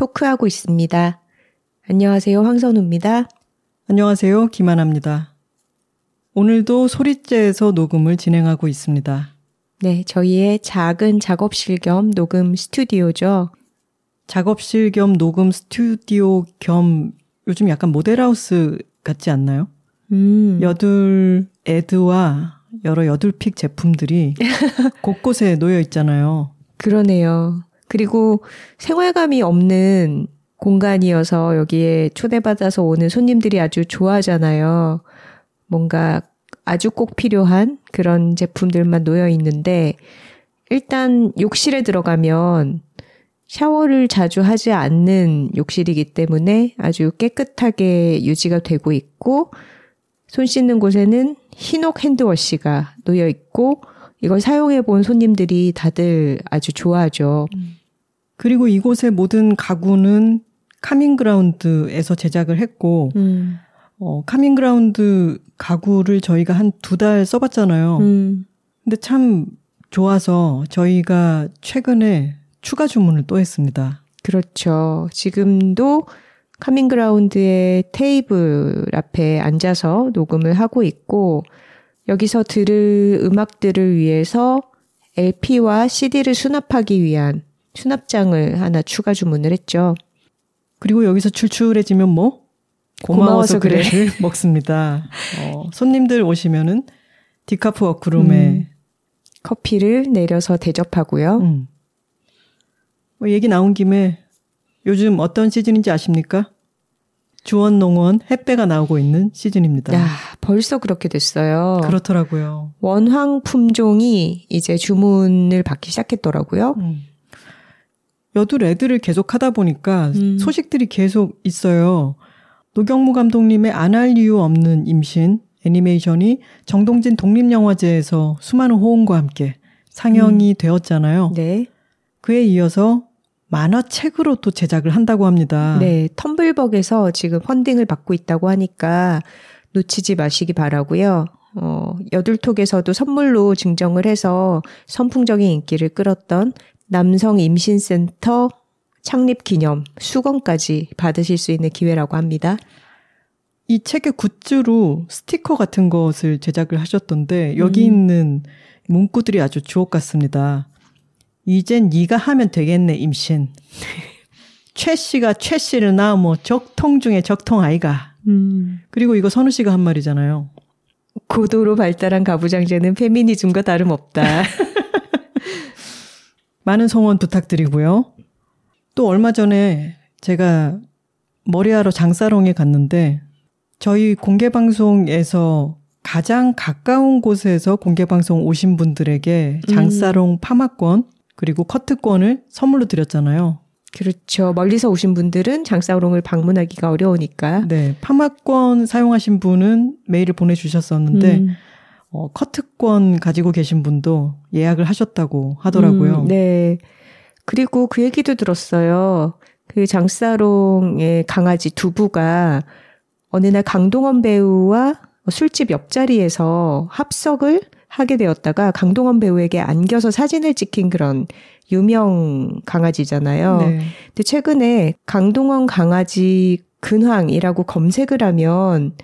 토크하고 있습니다. 안녕하세요. 황선우입니다. 안녕하세요. 김하나입니다. 오늘도 소리째에서 녹음을 진행하고 있습니다. 네, 저희의 작은 작업실 겸 녹음 스튜디오죠. 작업실 겸 녹음 스튜디오 겸 요즘 약간 모델하우스 같지 않나요? 음. 여둘 에드와 여러 여둘픽 제품들이 곳곳에 놓여 있잖아요. 그러네요. 그리고 생활감이 없는 공간이어서 여기에 초대받아서 오는 손님들이 아주 좋아하잖아요. 뭔가 아주 꼭 필요한 그런 제품들만 놓여 있는데, 일단 욕실에 들어가면 샤워를 자주 하지 않는 욕실이기 때문에 아주 깨끗하게 유지가 되고 있고, 손 씻는 곳에는 흰옥 핸드워시가 놓여 있고, 이걸 사용해 본 손님들이 다들 아주 좋아하죠. 음. 그리고 이곳의 모든 가구는 카밍그라운드에서 제작을 했고, 음. 어, 카밍그라운드 가구를 저희가 한 두 달 써봤잖아요. 음. 근데 참 좋아서 저희가 최근에 추가 주문을 또 했습니다. 그렇죠. 지금도 카밍그라운드의 테이블 앞에 앉아서 녹음을 하고 있고, 여기서 들을 음악들을 위해서 LP와 CD를 수납하기 위한 수납장을 하나 추가 주문을 했죠. 그리고 여기서 출출해지면 뭐 고마워서, 고마워서 그래 먹습니다. 어, 손님들 오시면은 디카프 워크룸에 음, 커피를 내려서 대접하고요. 음. 뭐 얘기 나온 김에 요즘 어떤 시즌인지 아십니까? 주원 농원 햇배가 나오고 있는 시즌입니다. 야, 벌써 그렇게 됐어요. 그렇더라고요. 원황 품종이 이제 주문을 받기 시작했더라고요. 음. 여둘 애들을 계속 하다 보니까 음. 소식들이 계속 있어요. 노경무 감독님의 안 할 이유 없는 임신 애니메이션이 정동진 독립영화제에서 수많은 호응과 함께 상영이 음. 되었잖아요. 네. 그에 이어서 만화책으로 또 제작을 한다고 합니다. 네. 텀블벅에서 지금 펀딩을 받고 있다고 하니까 놓치지 마시기 바라고요. 어, 여둘톡에서도 선물로 증정을 해서 선풍적인 인기를 끌었던 남성 임신센터 창립 기념 수건까지 받으실 수 있는 기회라고 합니다. 이 책의 굿즈로 스티커 같은 것을 제작을 하셨던데 여기 음. 있는 문구들이 아주 주옥 같습니다. 이젠 네가 하면 되겠네 임신. 최 씨가 최 씨를 낳으뭐 적통 중에 적통 아이가. 음. 그리고 이거 선우 씨가 한 말이잖아요. 고도로 발달한 가부장제는 페미니즘과 다름없다. 많은 성원 부탁드리고요. 또 얼마 전에 제가 머리하러 장사롱에 갔는데 저희 공개방송에서 가장 가까운 곳에서 공개방송 오신 분들에게 장사롱 음. 파마권 그리고 커트권을 선물로 드렸잖아요. 그렇죠. 멀리서 오신 분들은 장사롱을 방문하기가 어려우니까. 네. 파마권 사용하신 분은 메일을 보내주셨었는데, 음. 어, 커트권 가지고 계신 분도 예약을 하셨다고 하더라고요. 음, 네. 그리고 그 얘기도 들었어요. 그 장사롱의 강아지 두부가 어느 날 강동원 배우와 술집 옆자리에서 합석을 하게 되었다가 강동원 배우에게 안겨서 사진을 찍힌 그런 유명 강아지잖아요. 네. 근데 최근에 강동원 강아지 근황이라고 검색을 하면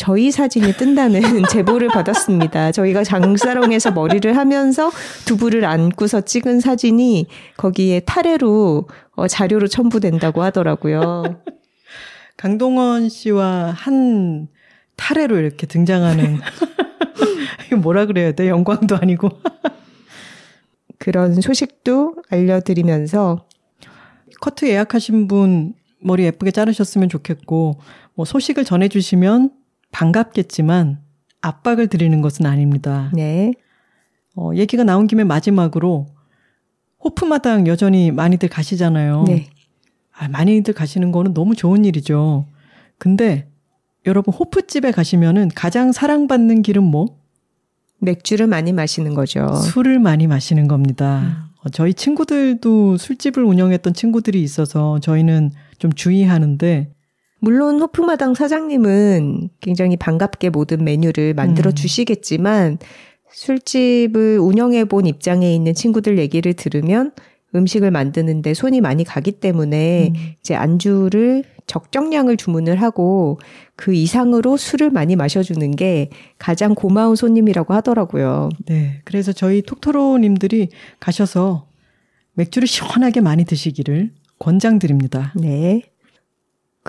저희 사진이 뜬다는 제보를 받았습니다. 저희가 장사롱에서 머리를 하면서 두부를 안고서 찍은 사진이 거기에 타례로 어, 자료로 첨부된다고 하더라고요. 강동원 씨와 한 타래로 이렇게 등장하는 이거 뭐라 그래야 돼? 영광도 아니고. 그런 소식도 알려드리면서 커트 예약하신 분 머리 예쁘게 자르셨으면 좋겠고 뭐 소식을 전해주시면 반갑겠지만 압박을 드리는 것은 아닙니다. 네. 어, 얘기가 나온 김에 마지막으로 호프마당 여전히 많이들 가시잖아요. 네. 아, 많이들 가시는 거는 너무 좋은 일이죠. 근데 여러분 호프집에 가시면은 가장 사랑받는 길은 뭐? 맥주를 많이 마시는 거죠. 술을 많이 마시는 겁니다. 어, 저희 친구들도 술집을 운영했던 친구들이 있어서 저희는 좀 주의하는데 물론 호프마당 사장님은 굉장히 반갑게 모든 메뉴를 만들어 음. 주시겠지만 술집을 운영해 본 입장에 있는 친구들 얘기를 들으면 음식을 만드는데 손이 많이 가기 때문에 음. 이제 안주를 적정량을 주문을 하고 그 이상으로 술을 많이 마셔주는 게 가장 고마운 손님이라고 하더라고요. 네. 그래서 저희 톡토로님들이 가셔서 맥주를 시원하게 많이 드시기를 권장드립니다. 네.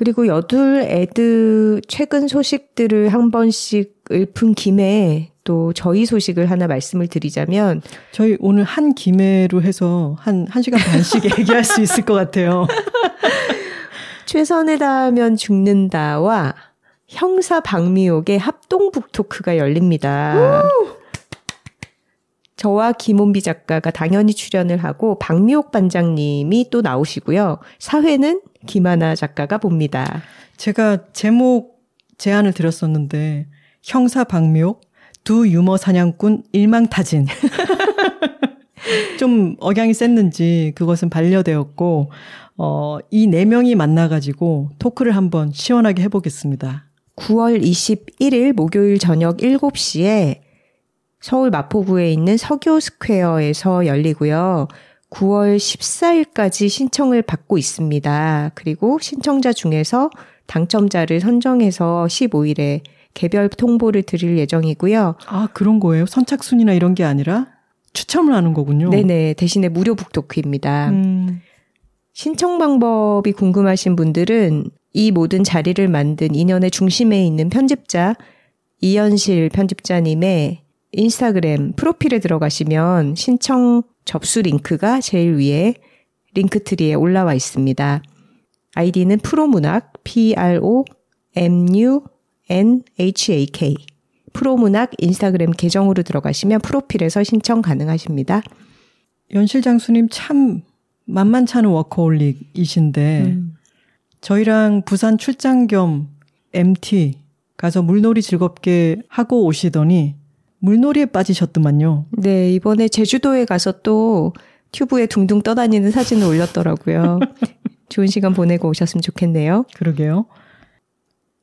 그리고 여둘 애드 최근 소식들을 한 번씩 읊은 김에 또 저희 소식을 하나 말씀을 드리자면 저희 오늘 한 김에로 해서 한, 한 시간 반씩 얘기할 수 있을 것 같아요. 최선을 다하면 죽는다와 형사 박미옥의 합동 북 토크가 열립니다. 저와 김원비 작가가 당연히 출연을 하고 박미옥 반장님이 또 나오시고요. 사회는 김하나 작가가 봅니다. 제가 제목 제안을 드렸었는데 형사 박미옥 두 유머 사냥꾼 일망타진 좀 억양이 셌는지 그것은 반려되었고 어, 이 네 명이 만나가지고 토크를 한번 시원하게 해보겠습니다. 9월 21일 목요일 저녁 7시에 서울 마포구에 있는 서교 스퀘어에서 열리고요. 9월 14일까지 신청을 받고 있습니다. 그리고 신청자 중에서 당첨자를 선정해서 15일에 개별 통보를 드릴 예정이고요. 아 그런 거예요? 선착순이나 이런 게 아니라 추첨을 하는 거군요. 네네. 대신에 무료 북토크입니다. 음, 신청 방법이 궁금하신 분들은 이 모든 자리를 만든 인연의 중심에 있는 편집자 이현실 편집자님의 인스타그램 프로필에 들어가시면 신청 접수 링크가 제일 위에 링크 트리에 올라와 있습니다. 아이디는 프로문학 P-R-O M-U-N-H-A-K 프로문학 인스타그램 계정으로 들어가시면 프로필에서 신청 가능하십니다. 연실 장수님 참 만만치 않은 워커홀릭이신데 음. 저희랑 부산 출장 겸 MT 가서 물놀이 즐겁게 하고 오시더니 물놀이에 빠지셨더만요. 네, 이번에 제주도에 가서 또 튜브에 둥둥 떠다니는 사진을 올렸더라고요. 좋은 시간 보내고 오셨으면 좋겠네요. 그러게요.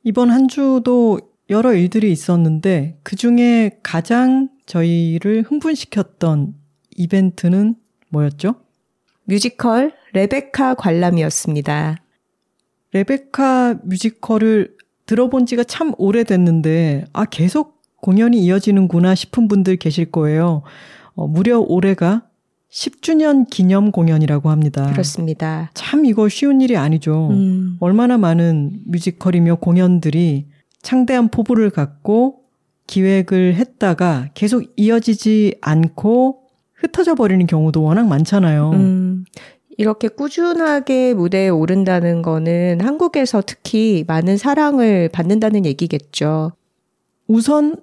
이번 한 주도 여러 일들이 있었는데 그 중에 가장 저희를 흥분시켰던 이벤트는 뭐였죠? 뮤지컬 레베카 관람이었습니다. 레베카 뮤지컬을 들어본 지가 참 오래됐는데, 아, 계속 공연이 이어지는구나 싶은 분들 계실 거예요. 어, 무려 올해가 10주년 기념 공연이라고 합니다. 그렇습니다. 참 이거 쉬운 일이 아니죠. 음, 얼마나 많은 뮤지컬이며 공연들이 창대한 포부를 갖고 기획을 했다가 계속 이어지지 않고 흩어져 버리는 경우도 워낙 많잖아요. 음, 이렇게 꾸준하게 무대에 오른다는 거는 한국에서 특히 많은 사랑을 받는다는 얘기겠죠. 우선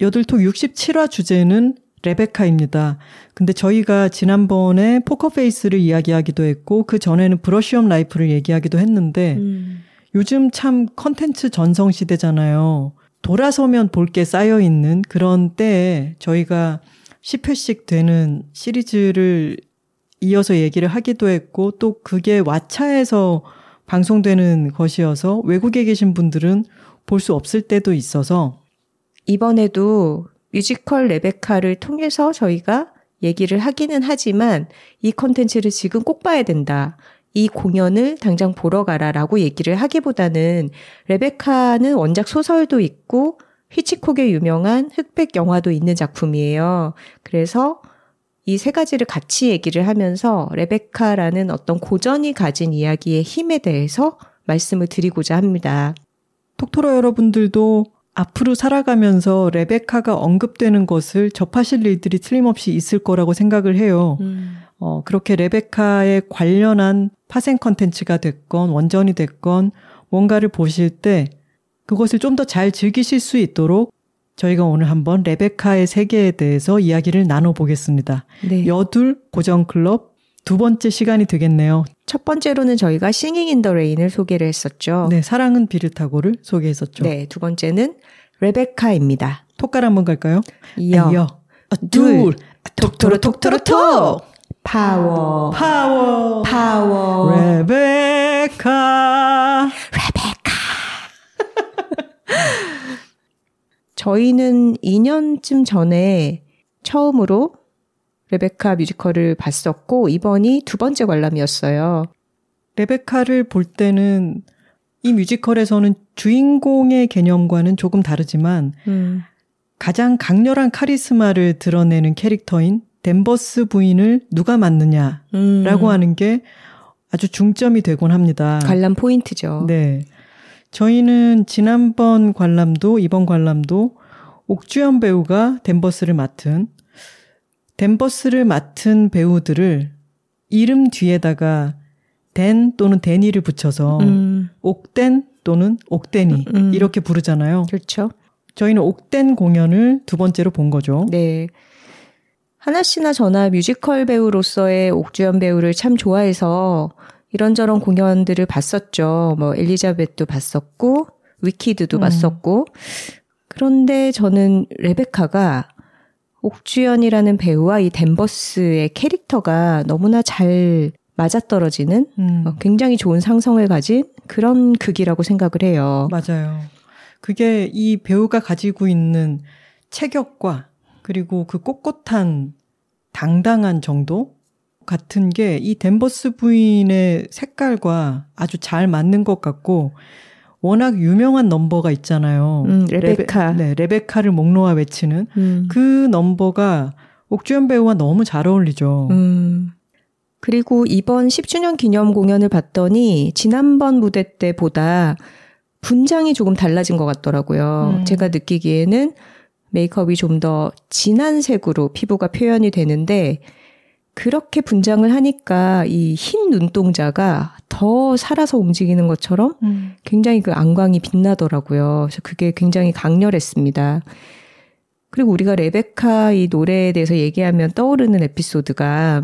여둘톡 67화 주제는 레베카입니다. 근데 저희가 지난번에 포커페이스를 이야기하기도 했고 그 전에는 Brush Up Life를 얘기하기도 했는데 음, 요즘 참 컨텐츠 전성 시대잖아요. 돌아서면 볼 게 쌓여 있는 그런 때에 저희가 10회씩 되는 시리즈를 이어서 얘기를 하기도 했고 또 그게 왓챠에서 방송되는 것이어서 외국에 계신 분들은 볼 수 없을 때도 있어서 이번에도 뮤지컬 레베카를 통해서 저희가 얘기를 하기는 하지만 이 컨텐츠를 지금 꼭 봐야 된다. 이 공연을 당장 보러 가라 라고 얘기를 하기보다는 레베카는 원작 소설도 있고 히치콕의 유명한 흑백 영화도 있는 작품이에요. 그래서 이 세 가지를 같이 얘기를 하면서 레베카라는 어떤 고전이 가진 이야기의 힘에 대해서 말씀을 드리고자 합니다. 톡토로 여러분들도 앞으로 살아가면서 레베카가 언급되는 것을 접하실 일들이 틀림없이 있을 거라고 생각을 해요. 음. 어, 그렇게 레베카에 관련한 파생 컨텐츠가 됐건 원전이 됐건 뭔가를 보실 때 그것을 좀 더 잘 즐기실 수 있도록 저희가 오늘 한번 레베카의 세계에 대해서 이야기를 나눠보겠습니다. 네. 여둘 고전 클럽 두 번째 시간이 되겠네요. 첫 번째로는 저희가 Singing in the Rain을 소개를 했었죠. 네, 사랑은 비를 타고를 소개했었죠. 네, 두 번째는 레베카입니다. 톡갈 한번 갈까요? 이어, 이어. 아, 둘, 둘, 톡토로 톡토로 톡! 파워, 파워, 파워, 레베카. 저희는 2년쯤 전에 처음으로 레베카 뮤지컬을 봤었고 이번이 두 번째 관람이었어요. 레베카를 볼 때는 이 뮤지컬에서는 주인공의 개념과는 조금 다르지만 음. 가장 강렬한 카리스마를 드러내는 캐릭터인 댄버스 부인을 누가 맡느냐라고 음. 하는 게 아주 중점이 되곤 합니다. 관람 포인트죠. 네. 저희는 지난번 관람도 이번 관람도 옥주현 배우가 댄버스를 맡은 댄버스를 맡은 배우들을 이름 뒤에다가 댄 또는 데니를 붙여서 음, 옥댄 또는 옥데니 음. 이렇게 부르잖아요. 그렇죠. 저희는 옥댄 공연을 두 번째로 본 거죠. 네. 하나 씨나 저나 뮤지컬 배우로서의 옥주현 배우를 참 좋아해서 이런저런 공연들을 봤었죠. 뭐 엘리자벳도 봤었고 위키드도 음. 봤었고 그런데 저는 레베카가 옥주현이라는 배우와 이 댄버스의 캐릭터가 너무나 잘 맞아떨어지는 음, 어, 굉장히 좋은 상성을 가진 그런 극이라고 생각을 해요. 맞아요. 그게 이 배우가 가지고 있는 체격과 그리고 그 꼿꼿한 당당한 정도 같은 게이 댄버스 부인의 색깔과 아주 잘 맞는 것 같고 워낙 유명한 넘버가 있잖아요. 음, 레베카. 레베, 네, 레베카를 목 놓아 외치는 음. 그 넘버가 옥주현 배우와 너무 잘 어울리죠. 음. 그리고 이번 10주년 기념 공연을 봤더니 지난번 무대 때보다 분장이 조금 달라진 것 같더라고요. 음. 제가 느끼기에는 메이크업이 좀 더 진한 색으로 피부가 표현이 되는데 그렇게 분장을 하니까 이 흰 눈동자가 더 살아서 움직이는 것처럼 음. 굉장히 그 안광이 빛나더라고요. 그래서 그게 굉장히 강렬했습니다. 그리고 우리가 레베카 이 노래에 대해서 얘기하면 떠오르는 에피소드가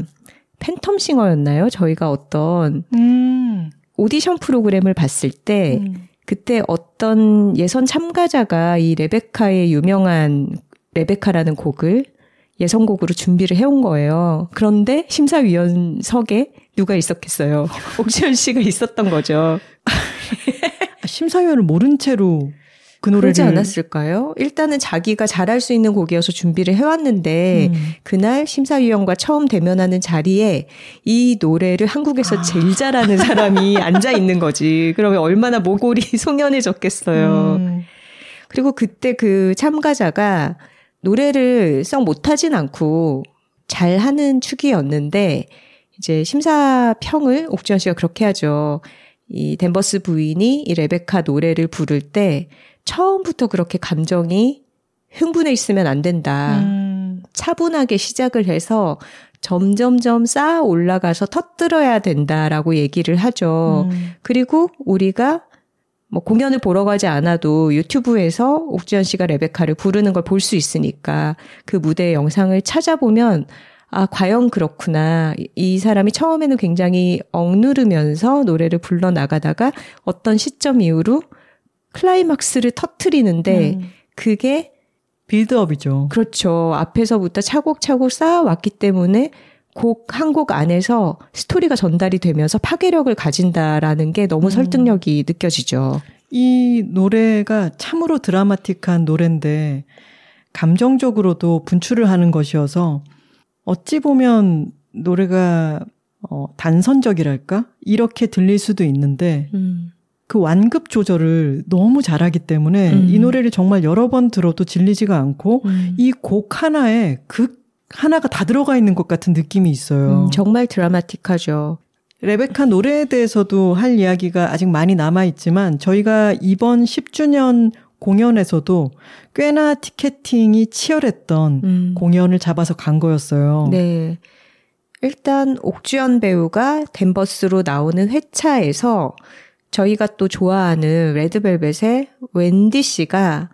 팬텀 싱어였나요? 저희가 어떤 음. 오디션 프로그램을 봤을 때 음. 그때 어떤 예선 참가자가 이 레베카의 유명한 레베카라는 곡을 예선곡으로 준비를 해온 거예요. 그런데 심사위원석에 누가 있었겠어요? 옥주현 씨가 있었던 거죠. 아, 심사위원을 모른 채로 그 노래를 그러지 않았을까요? 일단은 자기가 잘할 수 있는 곡이어서 준비를 해왔는데 음. 그날 심사위원과 처음 대면하는 자리에 이 노래를 한국에서 아. 제일 잘하는 사람이 앉아 있는 거지. 그러면 얼마나 모골이 송연해졌겠어요. 음. 그리고 그때 그 참가자가 노래를 썩 못하진 않고 잘하는 축이었는데 이제 심사평을 옥주현 씨가 그렇게 하죠. 이 댄버스 부인이 이 레베카 노래를 부를 때 처음부터 그렇게 감정이 흥분해 있으면 안 된다. 음. 차분하게 시작을 해서 점점점 쌓아 올라가서 터뜨려야 된다라고 얘기를 하죠. 음. 그리고 우리가 뭐 공연을 보러 가지 않아도 유튜브에서 옥주현 씨가 레베카를 부르는 걸 볼 수 있으니까 그 무대 영상을 찾아보면 아, 과연 그렇구나. 이- 이 사람이 처음에는 굉장히 억누르면서 노래를 불러 나가다가 어떤 시점 이후로 클라이막스를 터트리는데 음. 그게 빌드업이죠. 그렇죠. 앞에서부터 차곡차곡 쌓아왔기 때문에 곡한곡 안에서 스토리가 전달이 되면서 파괴력을 가진다라는 게 너무 음. 설득력이 느껴지죠. 이 노래가 참으로 드라마틱한 노래인데 감정적으로도 분출을 하는 것이어서 어찌 보면 노래가 어, 단선적이랄까 이렇게 들릴 수도 있는데 그 완급 조절을 너무 잘하기 때문에 음. 이 노래를 정말 여러 번 들어도 질리지가 않고 음. 이곡 하나에 그 하나가 다 들어가 있는 것 같은 느낌이 있어요. 음, 정말 드라마틱하죠. 레베카 노래에 대해서도 할 이야기가 아직 많이 남아 있지만 저희가 이번 10주년 공연에서도 꽤나 티켓팅이 치열했던 음. 공연을 잡아서 간 거였어요. 네. 일단 옥주연 배우가 댄버스로 나오는 회차에서 저희가 또 좋아하는 레드벨벳의 웬디 씨가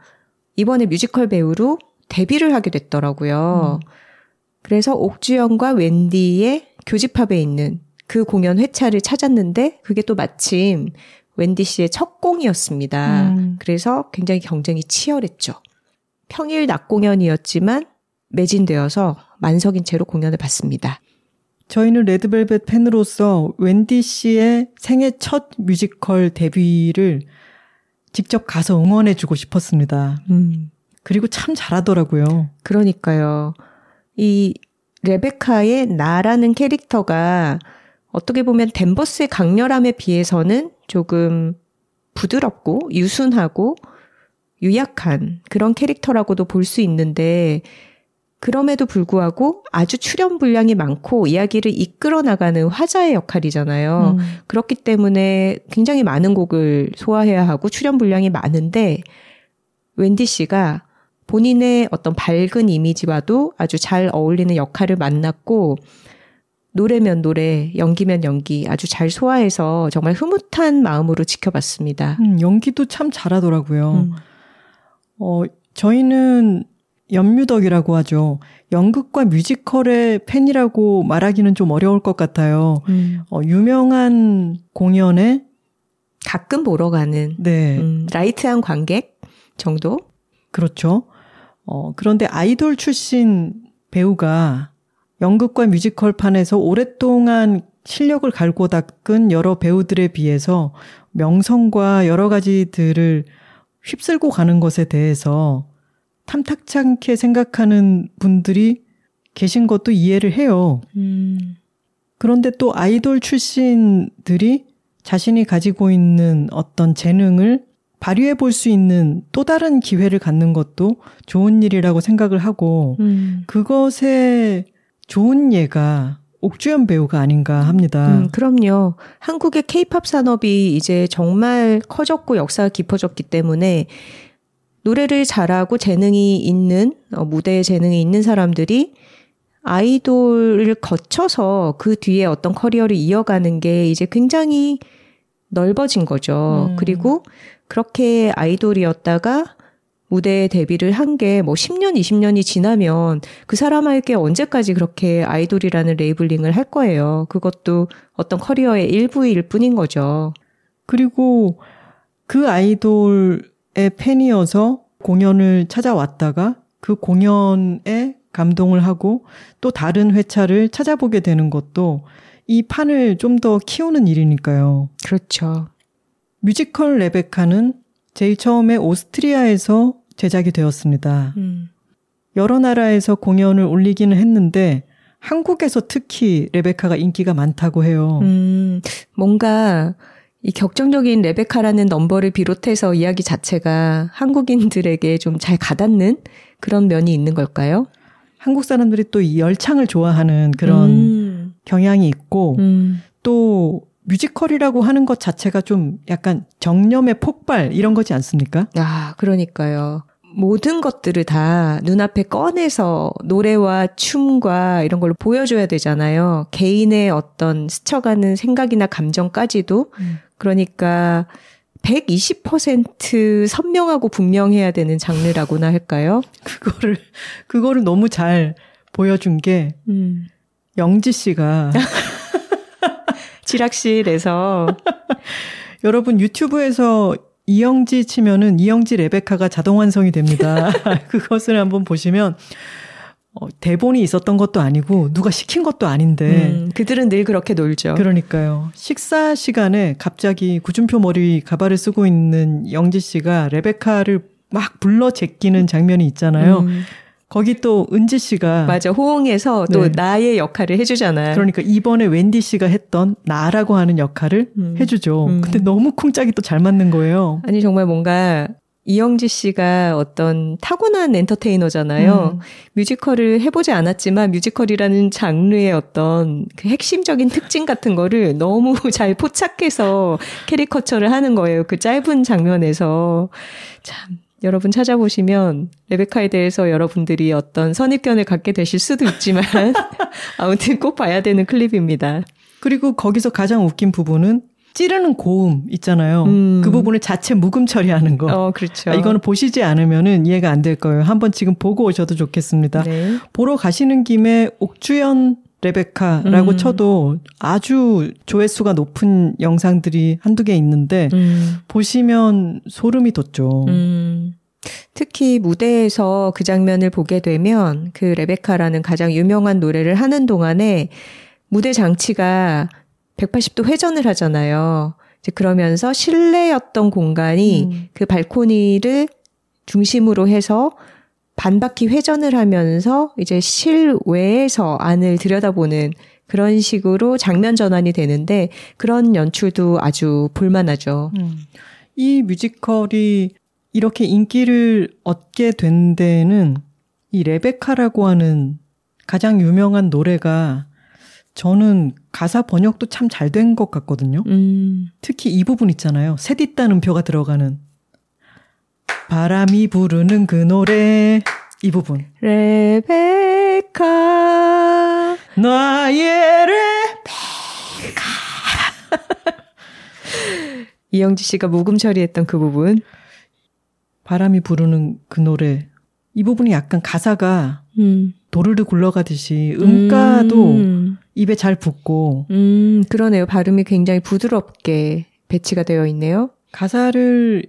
이번에 뮤지컬 배우로 데뷔를 하게 됐더라고요. 음. 그래서 옥주연과 웬디의 교집합에 있는 그 공연 회차를 찾았는데 그게 또 마침 웬디 씨의 첫 공이었습니다. 음. 그래서 굉장히 경쟁이 치열했죠. 평일 낮 공연이었지만 매진되어서 만석인 채로 공연을 봤습니다. 저희는 레드벨벳 팬으로서 웬디 씨의 생애 첫 뮤지컬 데뷔를 직접 가서 응원해주고 싶었습니다. 음. 그리고 참 잘하더라고요. 그러니까요. 이 레베카의 나라는 캐릭터가 어떻게 보면 댄버스의 강렬함에 비해서는 조금 부드럽고 유순하고 유약한 그런 캐릭터라고도 볼 수 있는데 그럼에도 불구하고 아주 출연 분량이 많고 이야기를 이끌어 나가는 화자의 역할이잖아요. 음. 그렇기 때문에 굉장히 많은 곡을 소화해야 하고 출연 분량이 많은데 웬디 씨가 본인의 어떤 밝은 이미지와도 아주 잘 어울리는 역할을 만났고 노래면 노래, 연기면 연기 아주 잘 소화해서 정말 흐뭇한 마음으로 지켜봤습니다. 음, 연기도 참 잘하더라고요. 음. 어, 저희는 연뮤덕이라고 하죠. 연극과 뮤지컬의 팬이라고 말하기는 좀 어려울 것 같아요. 음. 어, 유명한 공연에 가끔 보러 가는 네. 음, light한 관객 정도? 그렇죠. 어, 그런데 아이돌 출신 배우가 연극과 뮤지컬 판에서 오랫동안 실력을 갈고 닦은 여러 배우들에 비해서 명성과 여러 가지들을 휩쓸고 가는 것에 대해서 탐탁치 않게 생각하는 분들이 계신 것도 이해를 해요. 음. 그런데 또 아이돌 출신들이 자신이 가지고 있는 어떤 재능을 발휘해 볼 수 있는 또 다른 기회를 갖는 것도 좋은 일이라고 생각을 하고, 음. 그것에 좋은 예가 옥주연 배우가 아닌가 합니다. 음, 그럼요. 한국의 케이팝 산업이 이제 정말 커졌고 역사가 깊어졌기 때문에 노래를 잘하고 재능이 있는 어, 무대에 재능이 있는 사람들이 아이돌을 거쳐서 그 뒤에 어떤 커리어를 이어가는 게 이제 굉장히 넓어진 거죠. 음. 그리고 그렇게 아이돌이었다가 무대에 데뷔를 한 게 뭐 10년, 20년이 지나면 그 사람에게 언제까지 그렇게 아이돌이라는 labeling을 할 거예요. 그것도 어떤 커리어의 일부일 뿐인 거죠. 그리고 그 아이돌의 팬이어서 공연을 찾아왔다가 그 공연에 감동을 하고 또 다른 회차를 찾아보게 되는 것도 이 판을 좀 더 키우는 일이니까요. 그렇죠. 뮤지컬 레베카는 제일 처음에 오스트리아에서 제작이 되었습니다. 음. 여러 나라에서 공연을 올리기는 했는데 한국에서 특히 레베카가 인기가 많다고 해요. 음, 뭔가 이 격정적인 레베카라는 넘버를 비롯해서 이야기 자체가 한국인들에게 좀 잘 가닿는 그런 면이 있는 걸까요? 한국 사람들이 또 이 열창을 좋아하는 그런 음. 경향이 있고 음. 또 뮤지컬이라고 하는 것 자체가 좀 약간 정념의 폭발 이런 거지 않습니까? 아, 그러니까요. 모든 것들을 다 눈앞에 꺼내서 노래와 춤과 이런 걸로 보여줘야 되잖아요. 개인의 어떤 스쳐가는 생각이나 감정까지도. 음. 그러니까 120% 선명하고 분명해야 되는 장르라고나 할까요? 그거를, 그거를 너무 잘 보여준 게, 음. 영지 씨가 지락실에서 여러분 유튜브에서 이영지 치면은 이영지 레베카가 자동 완성이 됩니다. 그것을 한번 보시면 어, 대본이 있었던 것도 아니고 누가 시킨 것도 아닌데 음, 그들은 늘 그렇게 놀죠. 그러니까요. 식사 시간에 갑자기 구준표 머리 가발을 쓰고 있는 영지 씨가 레베카를 막 불러 제끼는 장면이 있잖아요. 음. 거기 또 은지 씨가 맞아 호응해서 또 네. 나의 역할을 해주잖아요. 그러니까 이번에 웬디 씨가 했던 나라고 하는 역할을 음. 해주죠. 음. 근데 너무 쿵짝이 또 잘 맞는 거예요. 아니 정말 뭔가 이영지 씨가 어떤 타고난 엔터테이너잖아요. 음. 뮤지컬을 해보지 않았지만 뮤지컬이라는 장르의 어떤 그 핵심적인 특징 같은 거를 너무 잘 포착해서 캐리커처를 하는 거예요. 그 짧은 장면에서. 참, 여러분 찾아보시면 레베카에 대해서 여러분들이 어떤 선입견을 갖게 되실 수도 있지만 아무튼 꼭 봐야 되는 클립입니다. 그리고 거기서 가장 웃긴 부분은 찌르는 고음 있잖아요. 음. 그 부분을 자체 묵음 처리하는 거. 어, 그렇죠. 아, 이거는 보시지 않으면은 이해가 안 될 거예요. 한번 지금 보고 오셔도 좋겠습니다. 네. 보러 가시는 김에 옥주연 레베카라고 음. 쳐도 아주 조회수가 높은 영상들이 한두 개 있는데 음. 보시면 소름이 돋죠. 음. 특히 무대에서 그 장면을 보게 되면 그 레베카라는 가장 유명한 노래를 하는 동안에 무대 장치가 180도 회전을 하잖아요. 이제 그러면서 실내였던 공간이 음. 그 발코니를 중심으로 해서 반바퀴 회전을 하면서 이제 실외에서 안을 들여다보는 그런 식으로 장면 전환이 되는데 그런 연출도 아주 볼만하죠. 음. 이 뮤지컬이 이렇게 인기를 얻게 된 데는 이 레베카라고 하는 가장 유명한 노래가 저는 가사 번역도 참 잘 된 것 같거든요. 음. 특히 이 부분 있잖아요. 셋있다는 표가 들어가는 바람이 부르는 그 노래 이 부분. 레베카 나의 레베카 이영지 씨가 묵음 처리했던 그 부분. 바람이 부르는 그 노래. 이 부분이 약간 가사가 음. 도르르 굴러가듯이 음가도 음. 입에 잘 붙고. 음, 그러네요. 발음이 굉장히 부드럽게 배치가 되어 있네요. 가사를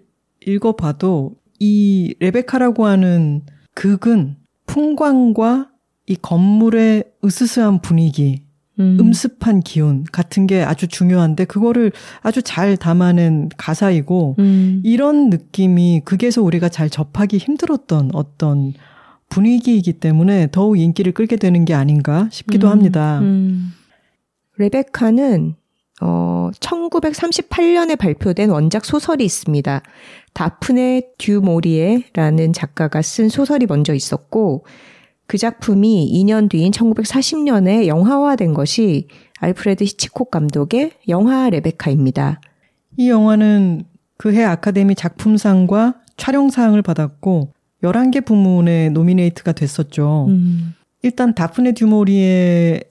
읽어봐도 이 레베카라고 하는 극은 풍광과 이 건물의 으스스한 분위기, 음. 습한 기운 같은 게 아주 중요한데 그거를 아주 잘 담아낸 가사이고 음. 이런 느낌이 극에서 우리가 잘 접하기 힘들었던 어떤 분위기이기 때문에 더욱 인기를 끌게 되는 게 아닌가 싶기도 음, 합니다. 음. 레베카는 어, 1938년에 발표된 원작 소설이 있습니다. 다프네 듀모리에라는 작가가 쓴 소설이 먼저 있었고 그 작품이 2년 뒤인 1940년에 영화화된 것이 알프레드 히치콕 감독의 영화 레베카입니다. 이 영화는 그해 아카데미 작품상과 촬영상을 받았고 11개 부문에 노미네이트가 됐었죠. 음. 일단 다프네 듀모리에의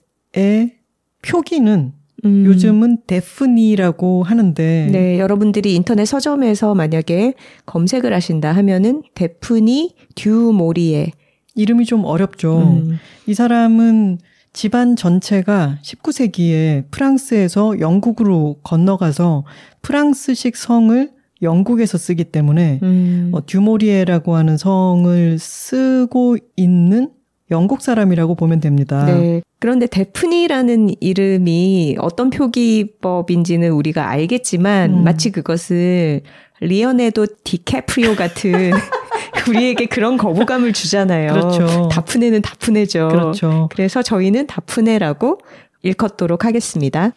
표기는 음. 요즘은 데프니라고 하는데 네, 여러분들이 인터넷 서점에서 만약에 검색을 하신다 하면은 데프니 듀모리에 이름이 좀 어렵죠. 음. 이 사람은 집안 전체가 19세기에 프랑스에서 영국으로 건너가서 프랑스식 성을 영국에서 쓰기 때문에 음. 어, 듀모리에라고 하는 성을 쓰고 있는 영국 사람이라고 보면 됩니다. 네. 그런데 데프니라는 이름이 어떤 표기법인지는 우리가 알겠지만 음. 마치 그것을 리오네도 디캐프리오 같은 우리에게 그런 거부감을 주잖아요. 그렇죠. 다프네는 다프네죠. 그렇죠. 그래서 저희는 다프네라고 일컫도록 하겠습니다.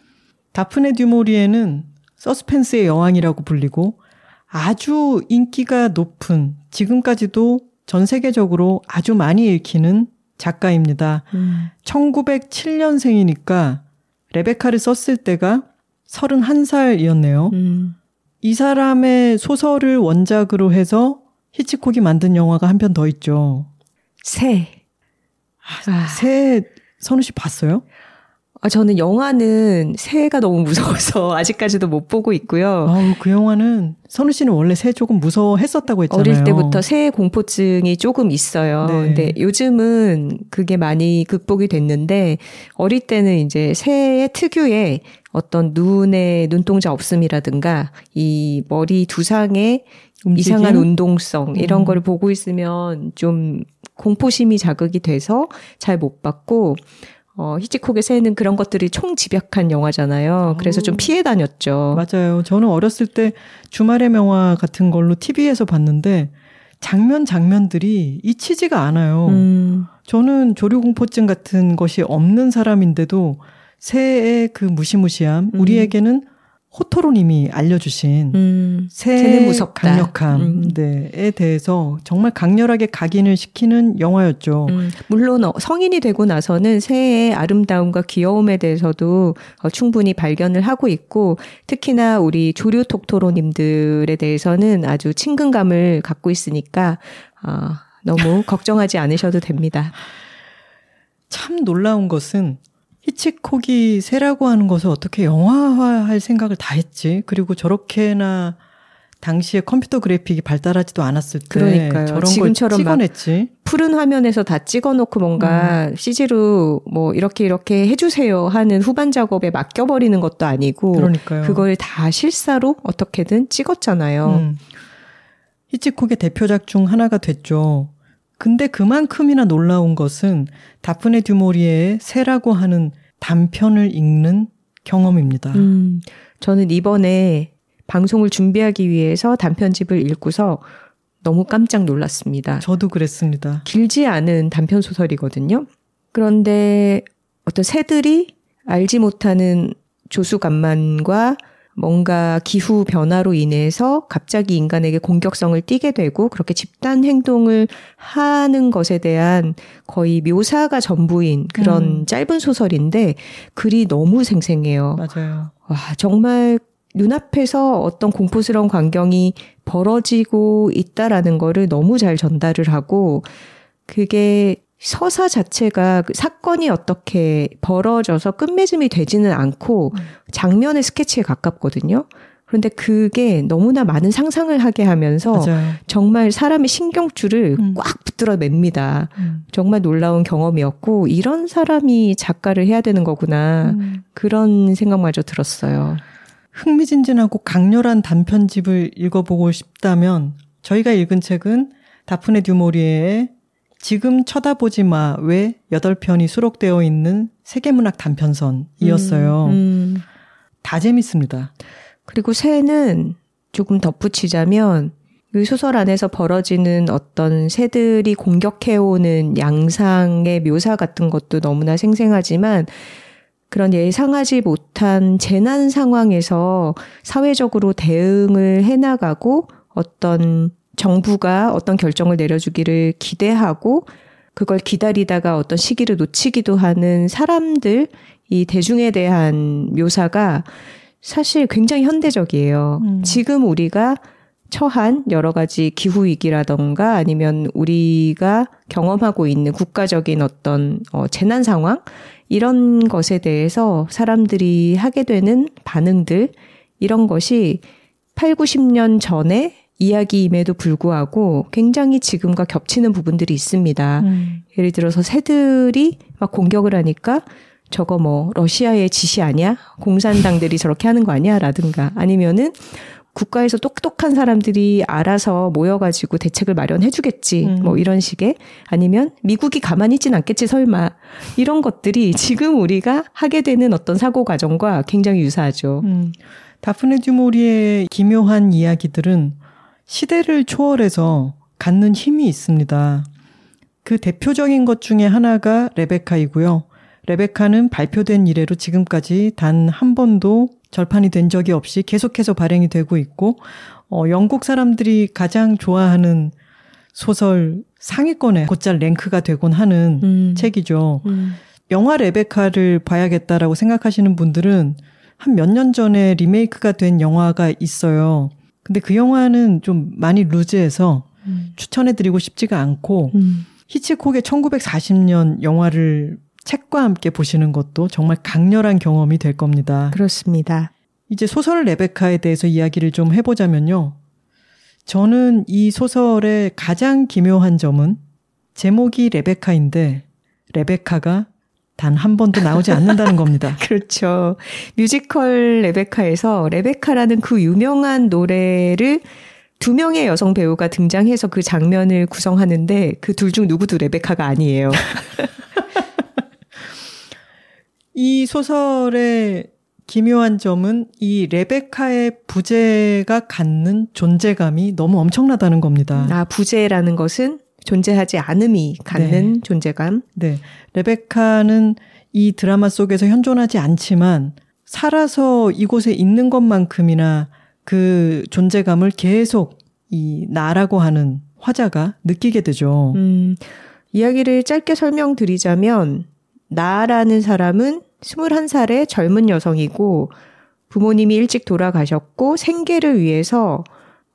다프네 듀모리에는 서스펜스의 여왕이라고 불리고 아주 인기가 높은 지금까지도 전 세계적으로 아주 많이 읽히는 작가입니다. 음. 1907년생이니까 레베카를 썼을 때가 31살이었네요. 음. 이 사람의 소설을 원작으로 해서 히치콕이 만든 영화가 한 편 더 있죠. 새. 아, 새 선우 씨 봤어요? 아, 저는 영화는 새가 너무 무서워서 아직까지도 못 보고 있고요. 아우, 그 영화는 선우 씨는 원래 새 조금 무서워했었다고 했잖아요. 어릴 때부터 새 공포증이 조금 있어요. 네. 근데 요즘은 그게 많이 극복이 됐는데 어릴 때는 이제 새의 특유의 어떤 눈에 눈동자 없음이라든가 이 머리 두상의 움직임? 이상한 운동성 이런 음. 거를 보고 있으면 좀 공포심이 자극이 돼서 잘 못 봤고 어, 히치콕의 새는 그런 것들이 총집약한 영화잖아요. 그래서 좀 피해 다녔죠. 맞아요. 저는 어렸을 때 주말의 명화 같은 걸로 TV에서 봤는데 장면 장면들이 잊히지가 않아요. 음. 저는 조류공포증 같은 것이 없는 사람인데도 새의 그 무시무시함, 음. 우리에게는 호토로님이 알려주신 음, 무섭다. 강력함 음. 네,에 대해서 정말 강렬하게 각인을 시키는 영화였죠. 음, 물론 어, 성인이 되고 나서는 새의 아름다움과 귀여움에 대해서도 어, 충분히 발견을 하고 있고 특히나 우리 조류 톡토로님들에 대해서는 아주 친근감을 갖고 있으니까 어, 너무 걱정하지 않으셔도 됩니다. 참 놀라운 것은 히치콕이 새라고 하는 것을 어떻게 영화화할 생각을 다 했지. 그리고 저렇게나 당시에 컴퓨터 그래픽이 발달하지도 않았을 때 그러니까요. 저런 지금처럼 걸막 찍어냈지. 푸른 화면에서 다 찍어놓고 뭔가 CG로 뭐 이렇게 이렇게 해주세요 하는 후반 작업에 맡겨버리는 것도 아니고 그러니까요. 그걸 다 실사로 어떻게든 찍었잖아요. 음. 히치콕의 대표작 중 하나가 됐죠. 근데 그만큼이나 놀라운 것은 다프네 듀모리의 새라고 하는 단편을 읽는 경험입니다. 음, 저는 이번에 방송을 준비하기 위해서 단편집을 읽고서 너무 깜짝 놀랐습니다. 저도 그랬습니다. 길지 않은 단편 소설이거든요. 그런데 어떤 새들이 알지 못하는 조수간만과 뭔가 기후 변화로 인해서 갑자기 인간에게 공격성을 띠게 되고 그렇게 집단 행동을 하는 것에 대한 거의 묘사가 전부인 그런 음. 짧은 소설인데 글이 너무 생생해요. 맞아요. 와, 정말 눈앞에서 어떤 공포스러운 광경이 벌어지고 있다라는 거를 너무 잘 전달을 하고 그게 서사 자체가 그 사건이 어떻게 벌어져서 끝맺음이 되지는 않고 음. 장면의 스케치에 가깝거든요. 그런데 그게 너무나 많은 상상을 하게 하면서 맞아요. 정말 사람의 신경줄을 음. 꽉 붙들어 맵니다. 음. 정말 놀라운 경험이었고 이런 사람이 작가를 해야 되는 거구나. 음. 그런 생각마저 들었어요. 흥미진진하고 강렬한 단편집을 읽어보고 싶다면 저희가 읽은 책은 다프네 듀모리에의 지금 쳐다보지 마왜 8편이 수록되어 있는 세계문학 단편선이었어요. 음, 음. 다 재밌습니다. 그리고 새는 조금 덧붙이자면 이 소설 안에서 벌어지는 어떤 새들이 공격해오는 양상의 묘사 같은 것도 너무나 생생하지만 그런 예상하지 못한 재난 상황에서 사회적으로 대응을 해나가고 어떤 정부가 어떤 결정을 내려주기를 기대하고 그걸 기다리다가 어떤 시기를 놓치기도 하는 사람들, 이 대중에 대한 묘사가 사실 굉장히 현대적이에요. 음. 지금 우리가 처한 여러 가지 기후 위기라던가 아니면 우리가 경험하고 있는 국가적인 어떤 어, 재난 상황 이런 것에 대해서 사람들이 하게 되는 반응들 이런 것이 8, 90년 전에 이야기임에도 불구하고 굉장히 지금과 겹치는 부분들이 있습니다. 음. 예를 들어서 새들이 막 공격을 하니까 저거 뭐 러시아의 지시 아니야? 공산당들이 저렇게 하는 거 아니야? 라든가 아니면은 국가에서 똑똑한 사람들이 알아서 모여가지고 대책을 마련해주겠지. 음. 뭐 이런 식의 아니면 미국이 가만히 있진 않겠지 설마 이런 것들이 지금 우리가 하게 되는 어떤 사고 과정과 굉장히 유사하죠. 음. 다프네 듀모리의 기묘한 이야기들은 시대를 초월해서 갖는 힘이 있습니다. 그 대표적인 것 중에 하나가 레베카이고요. 레베카는 발표된 이래로 지금까지 단 한 번도 절판이 된 적이 없이 계속해서 발행이 되고 있고, 어, 영국 사람들이 가장 좋아하는 소설 상위권에 곧잘 랭크가 되곤 하는 음. 책이죠. 음. 영화 레베카를 봐야겠다라고 생각하시는 분들은 한 몇 년 전에 리메이크가 된 영화가 있어요. 근데 그 영화는 좀 많이 루즈해서 음. 추천해드리고 싶지가 않고 음. 히치콕의 1940년 영화를 책과 함께 보시는 것도 정말 강렬한 경험이 될 겁니다. 그렇습니다. 이제 소설 레베카에 대해서 이야기를 좀 해보자면요. 저는 이 소설의 가장 기묘한 점은 제목이 레베카인데 레베카가 단 한 번도 나오지 않는다는 겁니다. 그렇죠. 뮤지컬 레베카에서 레베카라는 그 유명한 노래를 두 명의 여성 배우가 등장해서 그 장면을 구성하는데 그 둘 중 누구도 레베카가 아니에요. 이 소설의 기묘한 점은 이 레베카의 부재가 갖는 존재감이 너무 엄청나다는 겁니다. 아, 부재라는 것은 존재하지 않음이 갖는 존재감. 네. 레베카는 이 드라마 속에서 현존하지 않지만 살아서 이곳에 있는 것만큼이나 그 존재감을 계속 이 나라고 하는 화자가 느끼게 되죠. 음, 이야기를 짧게 설명드리자면 나라는 사람은 21살의 젊은 여성이고 부모님이 일찍 돌아가셨고 생계를 위해서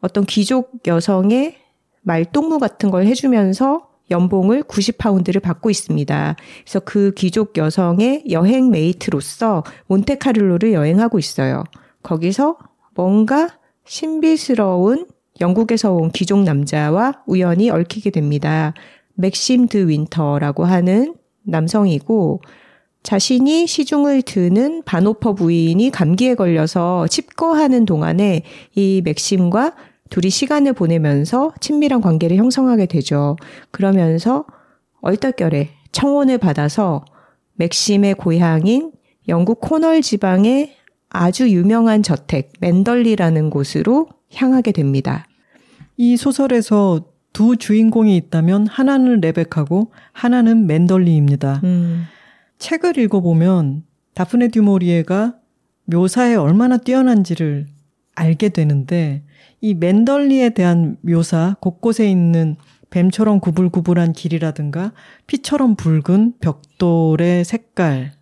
어떤 귀족 여성의 말동무 같은 걸 해주면서 연봉을 90파운드를 받고 있습니다. 그래서 그 귀족 여성의 여행 메이트로서 몬테카를로를 여행하고 있어요. 거기서 뭔가 신비스러운 영국에서 온 귀족 남자와 우연히 얽히게 됩니다. 맥심 드 윈터라고 하는 남성이고 자신이 시중을 드는 반 호퍼 부인이 감기에 걸려서 칩거하는 동안에 이 맥심과 둘이 시간을 보내면서 친밀한 관계를 형성하게 되죠. 그러면서 얼떨결에 청혼을 받아서 맥심의 고향인 영국 콘월 지방의 아주 유명한 저택 맨덜리라는 곳으로 향하게 됩니다. 이 소설에서 두 주인공이 있다면 하나는 레베카고 하나는 맨덜리입니다. 음. 책을 읽어보면 다프네 듀모리에가 묘사에 얼마나 뛰어난지를 알게 되는데 이 맨덜리에 대한 묘사, 곳곳에 있는 뱀처럼 구불구불한 길이라든가 피처럼 붉은 벽돌의 색깔,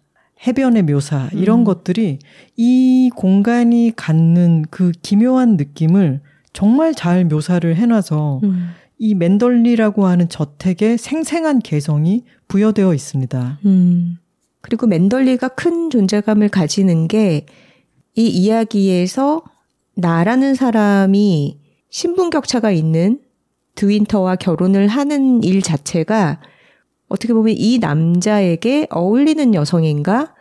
해변의 묘사 이런 음. 것들이 이 공간이 갖는 그 기묘한 느낌을 정말 잘 묘사를 해놔서 음. 이 맨덜리라고 하는 저택의 생생한 개성이 부여되어 있습니다. 음. 그리고 맨덜리가 큰 존재감을 가지는 게 이 이야기에서 나라는 사람이 신분 격차가 있는 드윈터와 결혼을 하는 일 자체가 어떻게 보면 이 남자에게 어울리는 여성인가?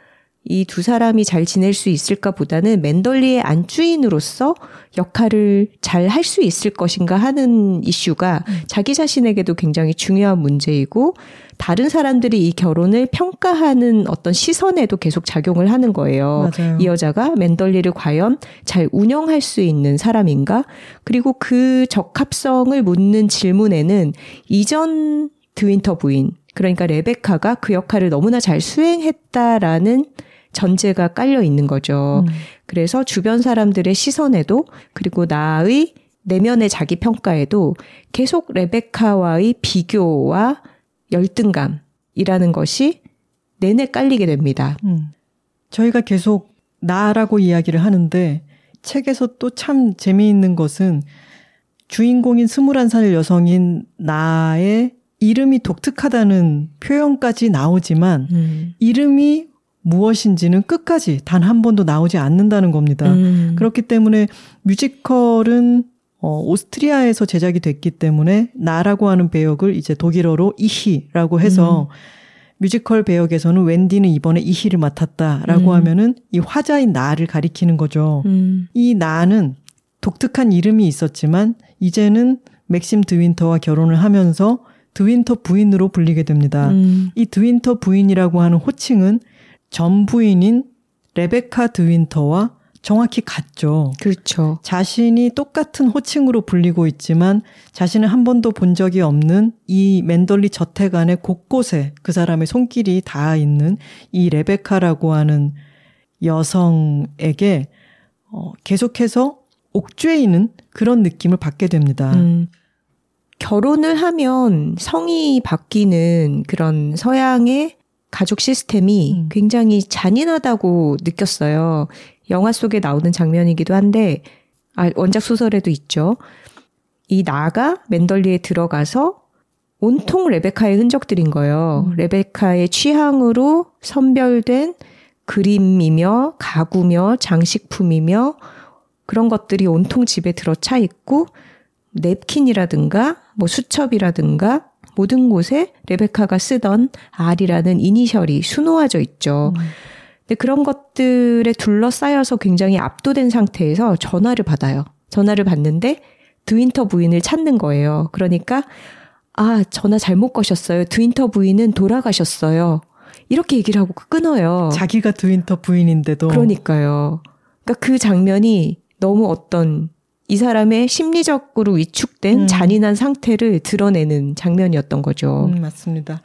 이 두 사람이 잘 지낼 수 있을까 보다는 맨덜리의 안주인으로서 역할을 잘 할 수 있을 것인가 하는 이슈가 음. 자기 자신에게도 굉장히 중요한 문제이고 다른 사람들이 이 결혼을 평가하는 어떤 시선에도 계속 작용을 하는 거예요. 맞아요. 이 여자가 맨덜리를 과연 잘 운영할 수 있는 사람인가? 그리고 그 적합성을 묻는 질문에는 이전 드윈터 부인, 그러니까 레베카가 그 역할을 너무나 잘 수행했다라는 전제가 깔려 있는 거죠. 음. 그래서 주변 사람들의 시선에도 그리고 나의 내면의 자기 평가에도 계속 레베카와의 비교와 열등감이라는 것이 내내 깔리게 됩니다. 음. 저희가 계속 나라고 이야기를 하는데 책에서 또 참 재미있는 것은 주인공인 21살 여성인 나의 이름이 독특하다는 표현까지 나오지만 음. 이름이 무엇인지는 끝까지 단 한 번도 나오지 않는다는 겁니다. 음. 그렇기 때문에 뮤지컬은 어, 오스트리아에서 제작이 됐기 때문에 나라고 하는 배역을 이제 독일어로 이히라고 해서 음. 뮤지컬 배역에서는 웬디는 이번에 이히를 맡았다라고 음. 하면은 이 화자인 나를 가리키는 거죠. 음. 이 나는 독특한 이름이 있었지만 이제는 맥심 드윈터와 결혼을 하면서 드 윈터 부인으로 불리게 됩니다. 음. 이 드 윈터 부인이라고 하는 호칭은 전 부인인 레베카 드 윈터와 정확히 같죠. 그렇죠. 자신이 똑같은 호칭으로 불리고 있지만 자신은 한 번도 본 적이 없는 이 맨덜리 저택 안에 곳곳에 그 사람의 손길이 닿아 있는 이 레베카라고 하는 여성에게 어, 계속해서 옥죄이는 그런 느낌을 받게 됩니다. 음, 결혼을 하면 성이 바뀌는 그런 서양의 가족 시스템이 음. 굉장히 잔인하다고 느꼈어요. 영화 속에 나오는 장면이기도 한데, 아, 원작 소설에도 있죠. 이 나가 맨덜리에 들어가서 온통 레베카의 흔적들인 거예요. 음. 레베카의 취향으로 선별된 그림이며 가구며 장식품이며 그런 것들이 온통 집에 들어차 있고 냅킨이라든가 뭐 수첩이라든가 모든 곳에 레베카가 쓰던 R이라는 이니셜이 수놓아져 있죠. 음. 근데 그런 것들에 둘러싸여서 굉장히 압도된 상태에서 전화를 받아요. 전화를 받는데 드윈터 부인을 찾는 거예요. 그러니까 아, 전화 잘못 거셨어요. 드윈터 부인은 돌아가셨어요. 이렇게 얘기를 하고 끊어요. 자기가 드윈터 부인인데도. 그러니까요. 그러니까 그 장면이 너무 어떤 이 사람의 심리적으로 위축된 음. 잔인한 상태를 드러내는 장면이었던 거죠. 음, 맞습니다.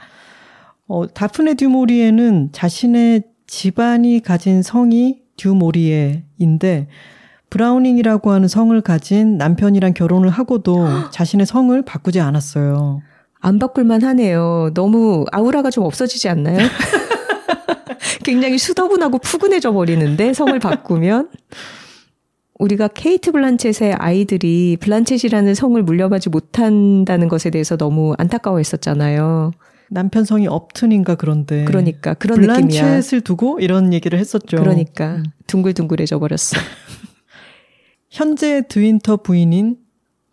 어, 다프네 듀모리에는 자신의 집안이 가진 성이 듀모리에인데 브라우닝이라고 하는 성을 가진 남편이랑 결혼을 하고도 자신의 성을 바꾸지 않았어요. 안 바꿀만 하네요. 너무 아우라가 좀 없어지지 않나요? 굉장히 수더분하고 푸근해져 버리는데 성을 바꾸면 우리가 케이트 블란쳇의 아이들이 블란쳇이라는 성을 물려받지 못한다는 것에 대해서 너무 안타까워했었잖아요. 남편 성이 업튼인가 그런데. 그러니까 그런 블란쳇을 느낌이야. 블란쳇을 두고 이런 얘기를 했었죠. 그러니까 둥글둥글해져 버렸어. 현재 드윈터 부인인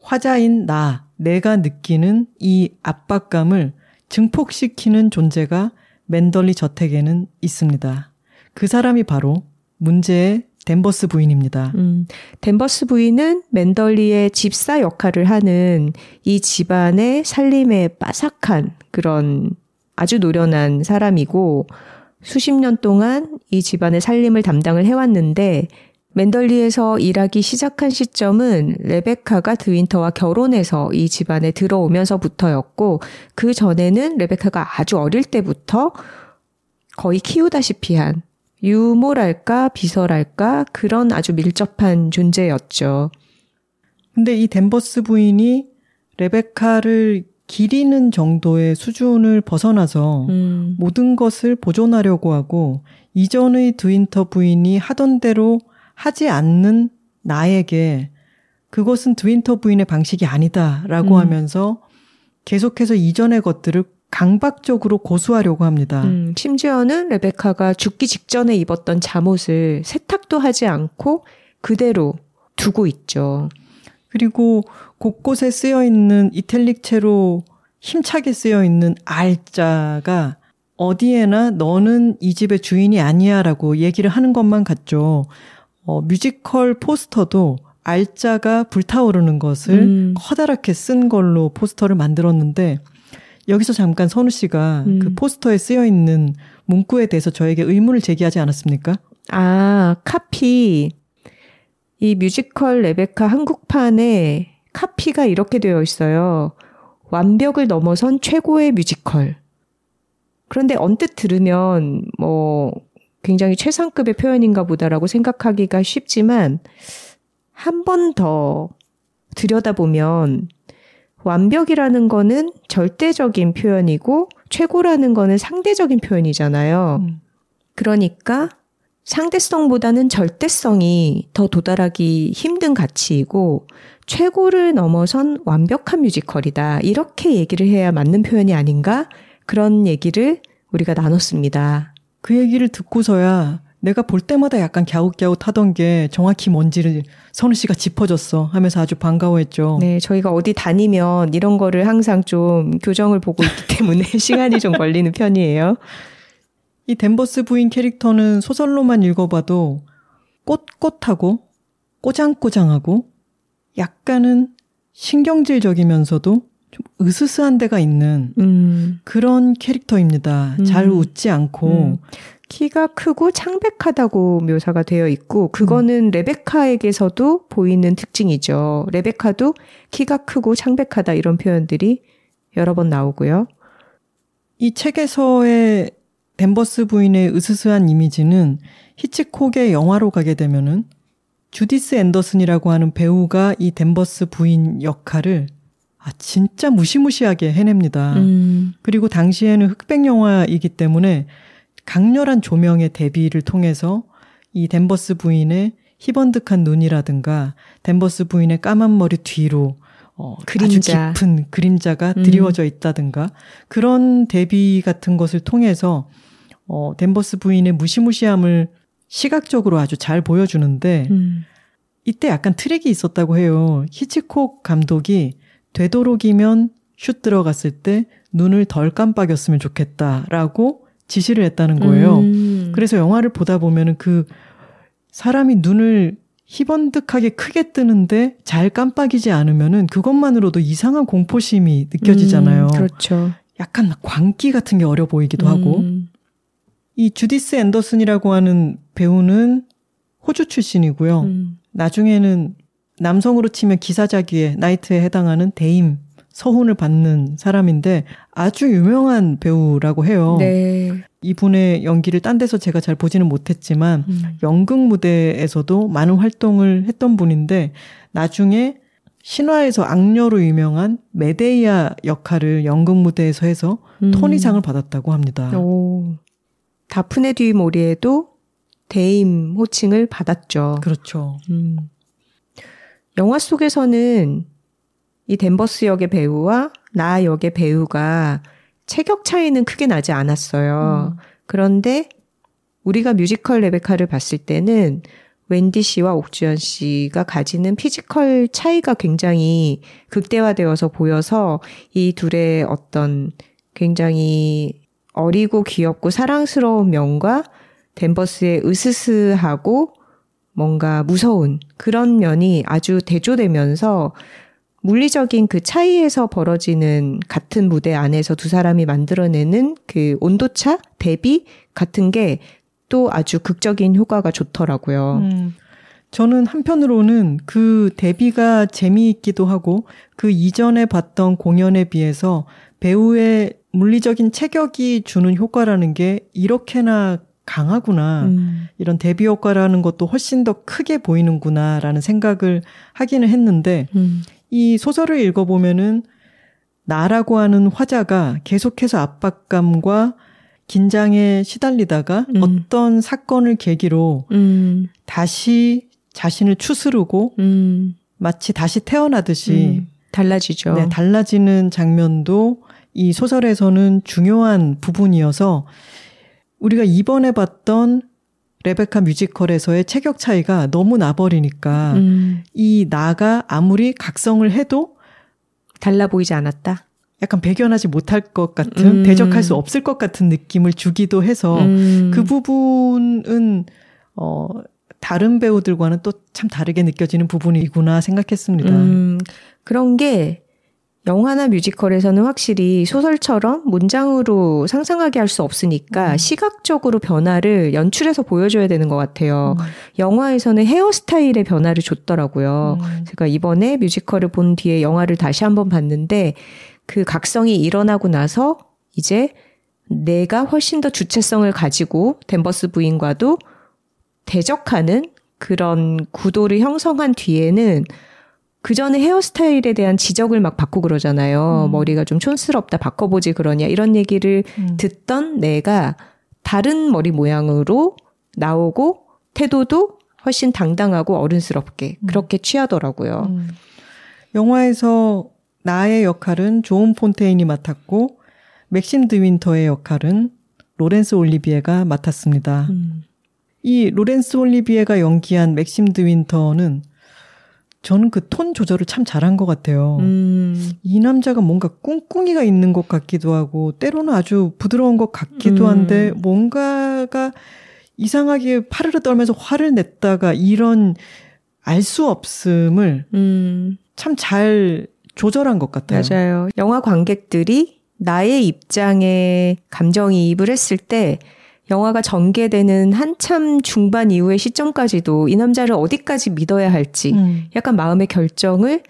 화자인 나, 내가 느끼는 이 압박감을 증폭시키는 존재가 맨덜리 저택에는 있습니다. 그 사람이 바로 문제의 댄버스 부인입니다. 음, 댄버스 부인은 맨덜리의 집사 역할을 하는 이 집안의 살림에 빠삭한 그런 아주 노련한 사람이고 수십 년 동안 이 집안의 살림을 담당을 해왔는데 맨덜리에서 일하기 시작한 시점은 레베카가 드윈터와 결혼해서 이 집안에 들어오면서부터였고 그 전에는 레베카가 아주 어릴 때부터 거의 키우다시피 한 유모랄까 비서랄까 그런 아주 밀접한 존재였죠. 근데 이 댄버스 부인이 레베카를 기리는 정도의 수준을 벗어나서 음. 모든 것을 보존하려고 하고 이전의 드윈터 부인이 하던 대로 하지 않는 나에게 그것은 드윈터 부인의 방식이 아니다라고 음. 하면서 계속해서 이전의 것들을 강박적으로 고수하려고 합니다. 음, 심지어는 레베카가 죽기 직전에 입었던 잠옷을 세탁도 하지 않고 그대로 두고 있죠. 그리고 곳곳에 쓰여 있는 이탈릭체로 힘차게 쓰여 있는 알자가 어디에나 너는 이 집의 주인이 아니야라고 얘기를 하는 것만 같죠. 어, 뮤지컬 포스터도 R자가 불타오르는 것을 음. 커다랗게 쓴 걸로 포스터를 만들었는데 여기서 잠깐 선우 씨가 음. 그 포스터에 쓰여 있는 문구에 대해서 저에게 의문을 제기하지 않았습니까? 아, 카피. 이 뮤지컬 레베카 한국판에 카피가 이렇게 되어 있어요. 완벽을 넘어선 최고의 뮤지컬. 그런데 언뜻 들으면 뭐 굉장히 최상급의 표현인가 보다라고 생각하기가 쉽지만 한 번 더 들여다보면 완벽이라는 거는 절대적인 표현이고 최고라는 거는 상대적인 표현이잖아요. 음. 그러니까 상대성보다는 절대성이 더 도달하기 힘든 가치이고 최고를 넘어선 완벽한 뮤지컬이다. 이렇게 얘기를 해야 맞는 표현이 아닌가? 그런 얘기를 우리가 나눴습니다. 그 얘기를 듣고서야 내가 볼 때마다 약간 갸웃갸웃하던 게 정확히 뭔지를 선우 씨가 짚어줬어 하면서 아주 반가워했죠. 네, 저희가 어디 다니면 이런 거를 항상 좀 교정을 보고 있기 때문에 시간이 좀 걸리는 편이에요. 이 댄버스 부인 캐릭터는 소설로만 읽어봐도 꼿꼿하고 꼬장꼬장하고 약간은 신경질적이면서도 좀 으스스한 데가 있는 음, 그런 캐릭터입니다. 잘 음. 웃지 않고 음. 키가 크고 창백하다고 묘사가 되어 있고 그거는 레베카에게서도 보이는 특징이죠. 레베카도 키가 크고 창백하다 이런 표현들이 여러 번 나오고요. 이 책에서의 댄버스 부인의 으스스한 이미지는 히치콕의 영화로 가게 되면은 주디스 앤더슨이라고 하는 배우가 이 댄버스 부인 역할을 아 진짜 무시무시하게 해냅니다. 음, 그리고 당시에는 흑백 영화이기 때문에 강렬한 조명의 대비를 통해서 이 댄버스 부인의 희번득한 눈이라든가 댄버스 부인의 까만 머리 뒤로 어, 그림자. 아주 깊은 그림자가 음. 드리워져 있다든가 그런 대비 같은 것을 통해서 어, 댄버스 부인의 무시무시함을 시각적으로 아주 잘 보여주는데 음, 이때 약간 트랙이 있었다고 해요. 히치콕 감독이 되도록이면 슛 들어갔을 때 눈을 덜 깜빡였으면 좋겠다라고 지시를 했다는 거예요. 음, 그래서 영화를 보다 보면은 그 사람이 눈을 희번득하게 크게 뜨는데 잘 깜빡이지 않으면은 그것만으로도 이상한 공포심이 느껴지잖아요. 음, 그렇죠. 약간 광기 같은 게 어려 보이기도 하고. 음, 이 주디스 앤더슨이라고 하는 배우는 호주 출신이고요. 음, 나중에는 남성으로 치면 기사자기에 나이트에 해당하는 대임 서훈을 받는 사람인데 아주 유명한 배우라고 해요. 네. 이분의 연기를 딴 데서 제가 잘 보지는 못했지만 음. 연극 무대에서도 많은 활동을 했던 분인데 나중에 신화에서 악녀로 유명한 메데이아 역할을 연극 무대에서 해서 음. 토니상을 받았다고 합니다. 오. 다프네 듀 모리에도 Dame 호칭을 받았죠. 그렇죠. 음. 영화 속에서는 이 댄버스 역의 배우와 나 역의 배우가 체격 차이는 크게 나지 않았어요. 음. 그런데 우리가 뮤지컬 레베카를 봤을 때는 웬디 씨와 옥주현 씨가 가지는 physical 차이가 굉장히 극대화되어서 보여서 이 둘의 어떤 굉장히 어리고 귀엽고 사랑스러운 면과 댄버스의 으스스하고 뭔가 무서운 그런 면이 아주 대조되면서 물리적인 그 차이에서 벌어지는 같은 무대 안에서 두 사람이 만들어내는 그 온도차, 대비 같은 게 또 아주 극적인 효과가 좋더라고요. 음, 저는 한편으로는 그 데뷔가 재미있기도 하고 그 이전에 봤던 공연에 비해서 배우의 물리적인 체격이 주는 효과라는 게 이렇게나 강하구나. 음. 이런 데뷔 효과라는 것도 훨씬 더 크게 보이는구나라는 생각을 하기는 했는데 음. 이 소설을 읽어보면은 나라고 하는 화자가 계속해서 압박감과 긴장에 시달리다가 음. 어떤 사건을 계기로 음. 다시 자신을 추스르고 음. 마치 다시 태어나듯이 음. 달라지죠. 네, 달라지는 장면도 이 소설에서는 중요한 부분이어서 우리가 이번에 봤던 레베카 뮤지컬에서의 체격 차이가 너무 나버리니까 음. 이 나가 아무리 각성을 해도 달라 보이지 않았다. 약간 배견하지 못할 것 같은 음. 대적할 수 없을 것 같은 느낌을 주기도 해서 음. 그 부분은 어 다른 배우들과는 또 참 다르게 느껴지는 부분이구나 생각했습니다. 음, 그런 게 영화나 뮤지컬에서는 확실히 소설처럼 문장으로 상상하게 할 수 없으니까 음. 시각적으로 변화를 연출해서 보여줘야 되는 것 같아요. 음. 영화에서는 헤어스타일의 변화를 줬더라고요. 음. 제가 이번에 뮤지컬을 본 뒤에 영화를 다시 한번 봤는데 그 각성이 일어나고 나서 이제 내가 훨씬 더 주체성을 가지고 댄버스 부인과도 대적하는 그런 구도를 형성한 뒤에는 그 전에 헤어스타일에 대한 지적을 막 받고 그러잖아요. 음. 머리가 좀 촌스럽다, 바꿔보지 그러냐. 이런 얘기를 음. 듣던 내가 다른 머리 모양으로 나오고 태도도 훨씬 당당하고 어른스럽게 음. 그렇게 취하더라고요. 음. 영화에서 나의 역할은 조은 폰테인이 맡았고 맥심 드윈터의 역할은 로렌스 올리비에가 맡았습니다. 음. 이 로렌스 올리비에가 연기한 맥심 드윈터는 저는 그 톤 조절을 참 잘한 것 같아요. 음. 이 남자가 뭔가 꿍꿍이가 있는 것 같기도 하고 때로는 아주 부드러운 것 같기도 음. 한데 뭔가가 이상하게 파르르 떨면서 화를 냈다가 이런 알 수 없음을 음. 참잘 조절한 것 같아요. 맞아요. 영화 관객들이 나의 입장에 감정이입을 했을 때 영화가 전개되는 한참 중반 이후의 시점까지도 이 남자를 어디까지 믿어야 할지 음. 약간 마음의 결정을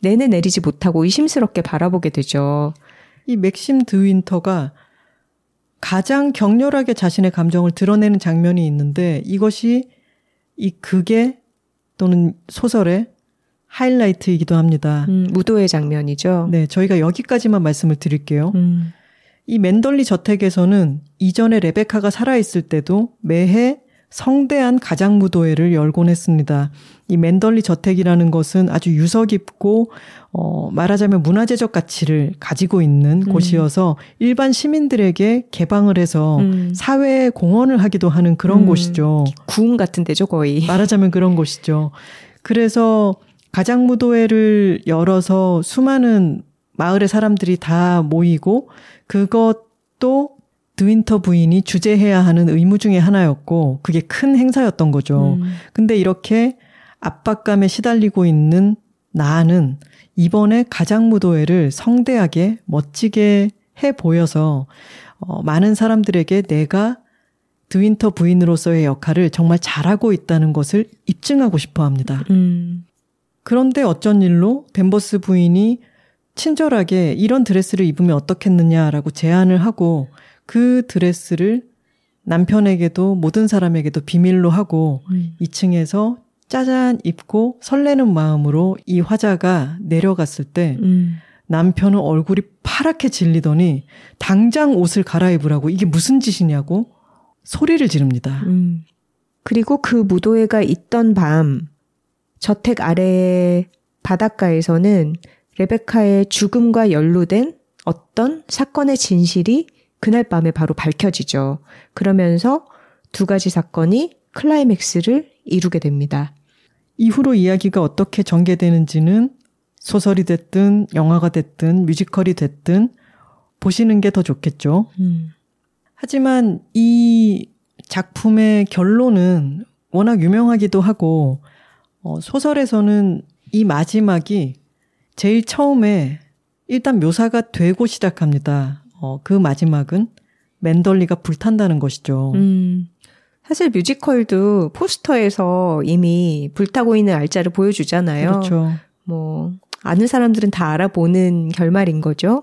내내 내리지 못하고 의심스럽게 바라보게 되죠. 이 맥심 드윈터가 가장 격렬하게 자신의 감정을 드러내는 장면이 있는데 이것이 이 극의 또는 소설의 하이라이트이기도 합니다. 음, 무도의 장면이죠. 네, 저희가 여기까지만 말씀을 드릴게요. 음, 이 맨덜리 저택에서는 이전에 레베카가 살아있을 때도 매해 성대한 가장무도회를 열곤 했습니다. 이 맨덜리 저택이라는 것은 아주 유서 깊고 어 말하자면 문화재적 가치를 가지고 있는 음. 곳이어서 일반 시민들에게 개방을 해서 음. 사회 공헌을 하기도 하는 그런 음. 곳이죠. 구음 같은 데죠, 거의. 말하자면 그런 곳이죠. 그래서 가장무도회를 열어서 수많은 마을의 사람들이 다 모이고 그것도 드윈터 부인이 주재해야 하는 의무 중에 하나였고 그게 큰 행사였던 거죠. 음. 근데 이렇게 압박감에 시달리고 있는 나는 이번에 가장무도회를 성대하게 멋지게 해 보여서 어, 많은 사람들에게 내가 드윈터 부인으로서의 역할을 정말 잘하고 있다는 것을 입증하고 싶어 합니다. 음. 그런데 어쩐 일로 댄버스 부인이 친절하게 이런 드레스를 입으면 어떻겠느냐라고 제안을 하고 그 드레스를 남편에게도 모든 사람에게도 비밀로 하고 음. 2층에서 짜잔 입고 설레는 마음으로 이 화자가 내려갔을 때 음. 남편은 얼굴이 파랗게 질리더니 당장 옷을 갈아입으라고 이게 무슨 짓이냐고 소리를 지릅니다. 음. 그리고 그 무도회가 있던 밤 저택 아래의 바닷가에서는 레베카의 죽음과 연루된 어떤 사건의 진실이 그날 밤에 바로 밝혀지죠. 그러면서 두 가지 사건이 클라이맥스를 이루게 됩니다. 이후로 이야기가 어떻게 전개되는지는 소설이 됐든 영화가 됐든 뮤지컬이 됐든 보시는 게 더 좋겠죠. 음. 하지만 이 작품의 결론은 워낙 유명하기도 하고 어, 소설에서는 이 마지막이 제일 처음에 일단 묘사가 되고 시작합니다. 어, 그 마지막은 맨덜리가 불탄다는 것이죠. 음. 사실 뮤지컬도 포스터에서 이미 불타고 있는 알짜를 보여주잖아요. 그렇죠. 뭐 아는 사람들은 다 알아보는 결말인 거죠.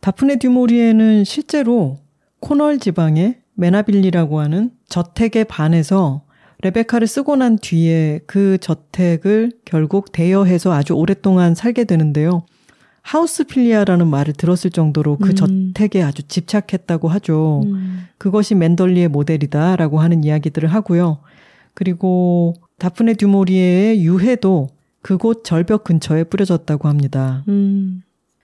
다프네 듀모리에는 실제로 코널 지방의 메나빌리라고 하는 저택에 반해서 레베카를 쓰고 난 뒤에 그 저택을 결국 대여해서 아주 오랫동안 살게 되는데요. 하우스필리아라는 말을 들었을 정도로 그 음. 저택에 아주 집착했다고 하죠. 음. 그것이 맨덜리의 모델이다라고 하는 이야기들을 하고요. 그리고 다프네 듀모리에의 유해도 그곳 절벽 근처에 뿌려졌다고 합니다. 음.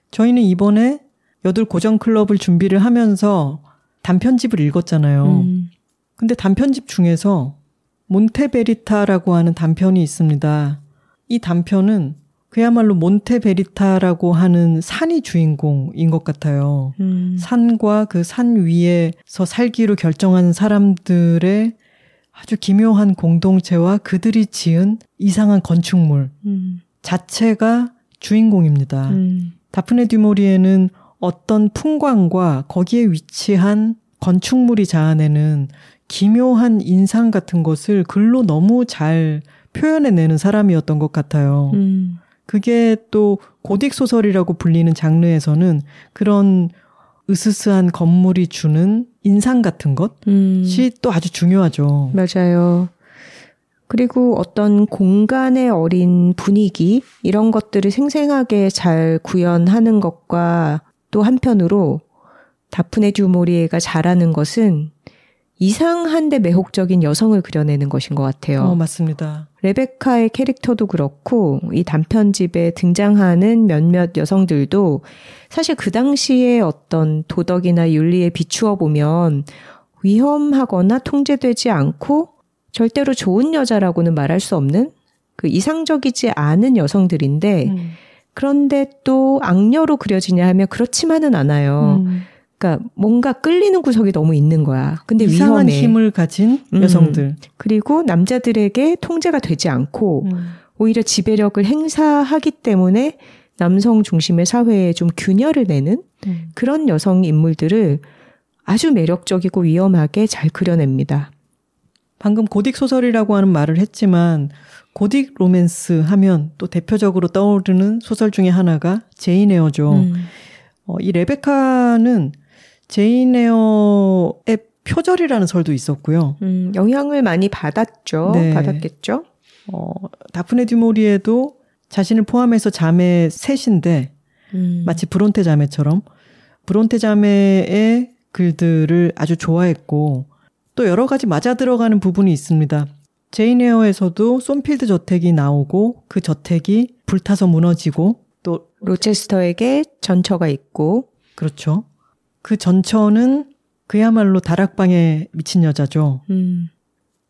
저희는 이번에 여덟 고정 클럽을 준비를 하면서 단편집을 읽었잖아요. 음. 근데 단편집 중에서 몬테베리타라고 하는 단편이 있습니다. 이 단편은 그야말로 몬테베리타라고 하는 산이 주인공인 것 같아요. 음. 산과 그 산 위에서 살기로 결정한 사람들의 아주 기묘한 공동체와 그들이 지은 이상한 건축물 음. 자체가 주인공입니다. 음. 다프네 듀모리에는 어떤 풍광과 거기에 위치한 건축물이 자아내는 기묘한 인상 같은 것을 글로 너무 잘 표현해내는 사람이었던 것 같아요. 음. 그게 또 고딕 소설이라고 불리는 장르에서는 그런 으스스한 건물이 주는 인상 같은 음. 것이 또 아주 중요하죠. 맞아요. 그리고 어떤 공간의 어린 분위기 이런 것들을 생생하게 잘 구현하는 것과 또 한편으로 다프네 듀모리에가 잘하는 것은 이상한데 매혹적인 여성을 그려내는 것인 것 같아요. 어, 맞습니다. 레베카의 캐릭터도 그렇고 이 단편집에 등장하는 몇몇 여성들도 사실 그 당시에 어떤 도덕이나 윤리에 비추어 보면 위험하거나 통제되지 않고 절대로 좋은 여자라고는 말할 수 없는 그 이상적이지 않은 여성들인데 음. 그런데 또 악녀로 그려지냐 하면 그렇지만은 않아요. 음. 그러니까 뭔가 끌리는 구석이 너무 있는 거야. 근데 이상한 위험해. 힘을 가진 음. 여성들. 그리고 남자들에게 통제가 되지 않고 음. 오히려 지배력을 행사하기 때문에 남성 중심의 사회에 좀 균열을 내는 음. 그런 여성 인물들을 아주 매력적이고 위험하게 잘 그려냅니다. 방금 고딕 소설이라고 하는 말을 했지만 고딕 로맨스 하면 또 대표적으로 떠오르는 소설 중에 하나가 제인 에어죠. 음. 어, 이 레베카는 제인 에어의 표절이라는 설도 있었고요. 음, 영향을 많이 받았죠. 네. 받았겠죠. 어, 다프네 듀 모리에도 자신을 포함해서 자매 셋인데 음. 마치 브론테 자매처럼 브론테 자매의 글들을 아주 좋아했고 또 여러 가지 맞아 들어가는 부분이 있습니다. 제인 에어에서도 손필드 저택이 나오고 그 저택이 불타서 무너지고 또 로체스터에게 전처가 있고 그렇죠. 그 전처는 그야말로 다락방의 미친 여자죠. 음.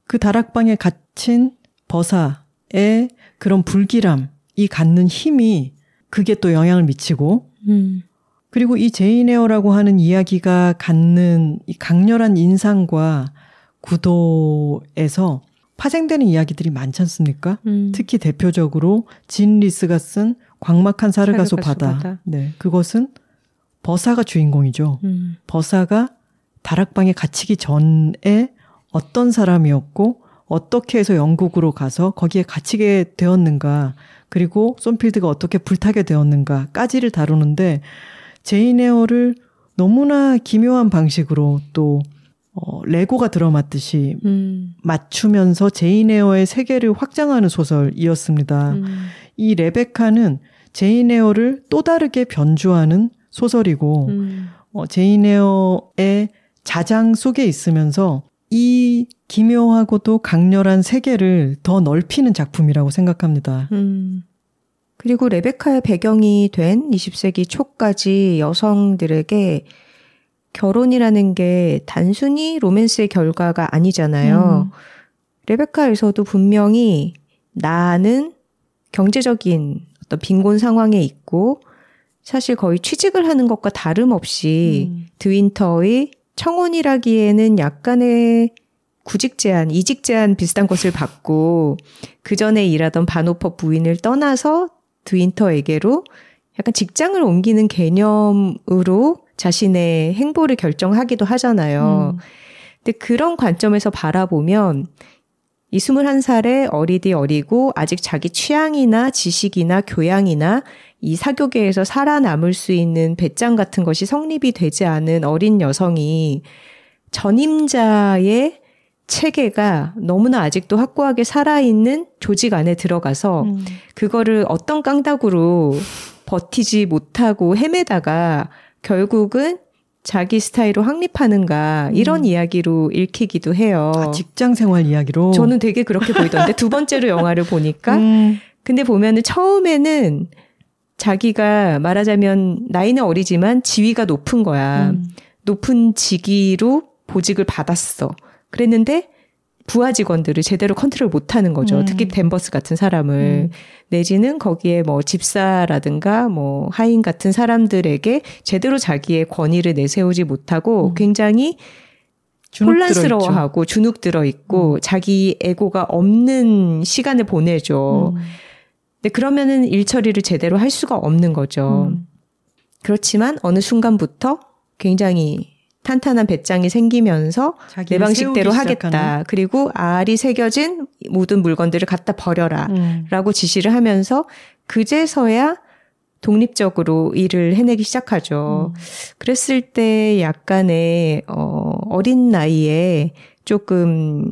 그 다락방에 갇힌 버사의 그런 불길함이 갖는 힘이 그게 또 영향을 미치고 음. 그리고 이 제인 에어라고 하는 이야기가 갖는 이 강렬한 인상과 구도에서 파생되는 이야기들이 많지 않습니까? 음. 특히 대표적으로 진 리스가 쓴 광막한 사르가소 사르가소 바다. 바다. 네. 그것은 버사가 주인공이죠. 음. 버사가 다락방에 갇히기 전에 어떤 사람이었고 어떻게 해서 영국으로 가서 거기에 갇히게 되었는가 그리고 손필드가 어떻게 불타게 되었는가까지를 다루는데 제인 에어를 너무나 기묘한 방식으로 또 어, 레고가 들어맞듯이 음. 맞추면서 제인 에어의 세계를 확장하는 소설이었습니다. 음. 이 레베카는 제인 에어를 또 다르게 변주하는 소설이고 음. 어, 제인 에어의 자장 속에 있으면서 이 기묘하고도 강렬한 세계를 더 넓히는 작품이라고 생각합니다. 음. 그리고 레베카의 배경이 된 20세기 초까지 여성들에게 결혼이라는 게 단순히 로맨스의 결과가 아니잖아요. 음. 레베카에서도 분명히 나는 경제적인 어떤 빈곤 상황에 있고 사실 거의 취직을 하는 것과 다름없이 음. 드윈터의 청혼이라기에는 약간의 구직 제한, 이직 제한 비슷한 것을 받고 그 전에 일하던 바노퍼 부인을 떠나서 드윈터에게로 약간 직장을 옮기는 개념으로 자신의 행보를 결정하기도 하잖아요. 음. 근데 그런 관점에서 바라보면 이 21살의 어리디 어리고 아직 자기 취향이나 지식이나 교양이나 이 사교계에서 살아남을 수 있는 배짱 같은 것이 성립이 되지 않은 어린 여성이 전임자의 체계가 너무나 아직도 확고하게 살아있는 조직 안에 들어가서 음. 그거를 어떤 깡다구로 버티지 못하고 헤매다가 결국은 자기 스타일로 확립하는가 이런 음. 이야기로 읽히기도 해요. 아, 직장 생활 이야기로. 저는 되게 그렇게 보이던데 두 번째로 영화를 보니까 음, 근데 보면은 처음에는 자기가 말하자면 나이는 어리지만 지위가 높은 거야. 음. 높은 직위로 보직을 받았어. 그랬는데 부하 직원들을 제대로 컨트롤 못 하는 거죠. 음. 특히 댄버스 같은 사람을. 음. 내지는 거기에 뭐 집사라든가 뭐 하인 같은 사람들에게 제대로 자기의 권위를 내세우지 못하고 음. 굉장히 혼란스러워하고 주눅 들어 있고 자기 에고가 없는 시간을 보내죠. 음. 근데 그러면은 일 처리를 제대로 할 수가 없는 거죠. 음. 그렇지만 어느 순간부터 굉장히 탄탄한 배짱이 생기면서 내 방식대로 하겠다. 시작하는. 그리고 알이 새겨진 모든 물건들을 갖다 버려라. 음. 라고 지시를 하면서 그제서야 독립적으로 일을 해내기 시작하죠. 음. 그랬을 때 약간의 어 어린 나이에 조금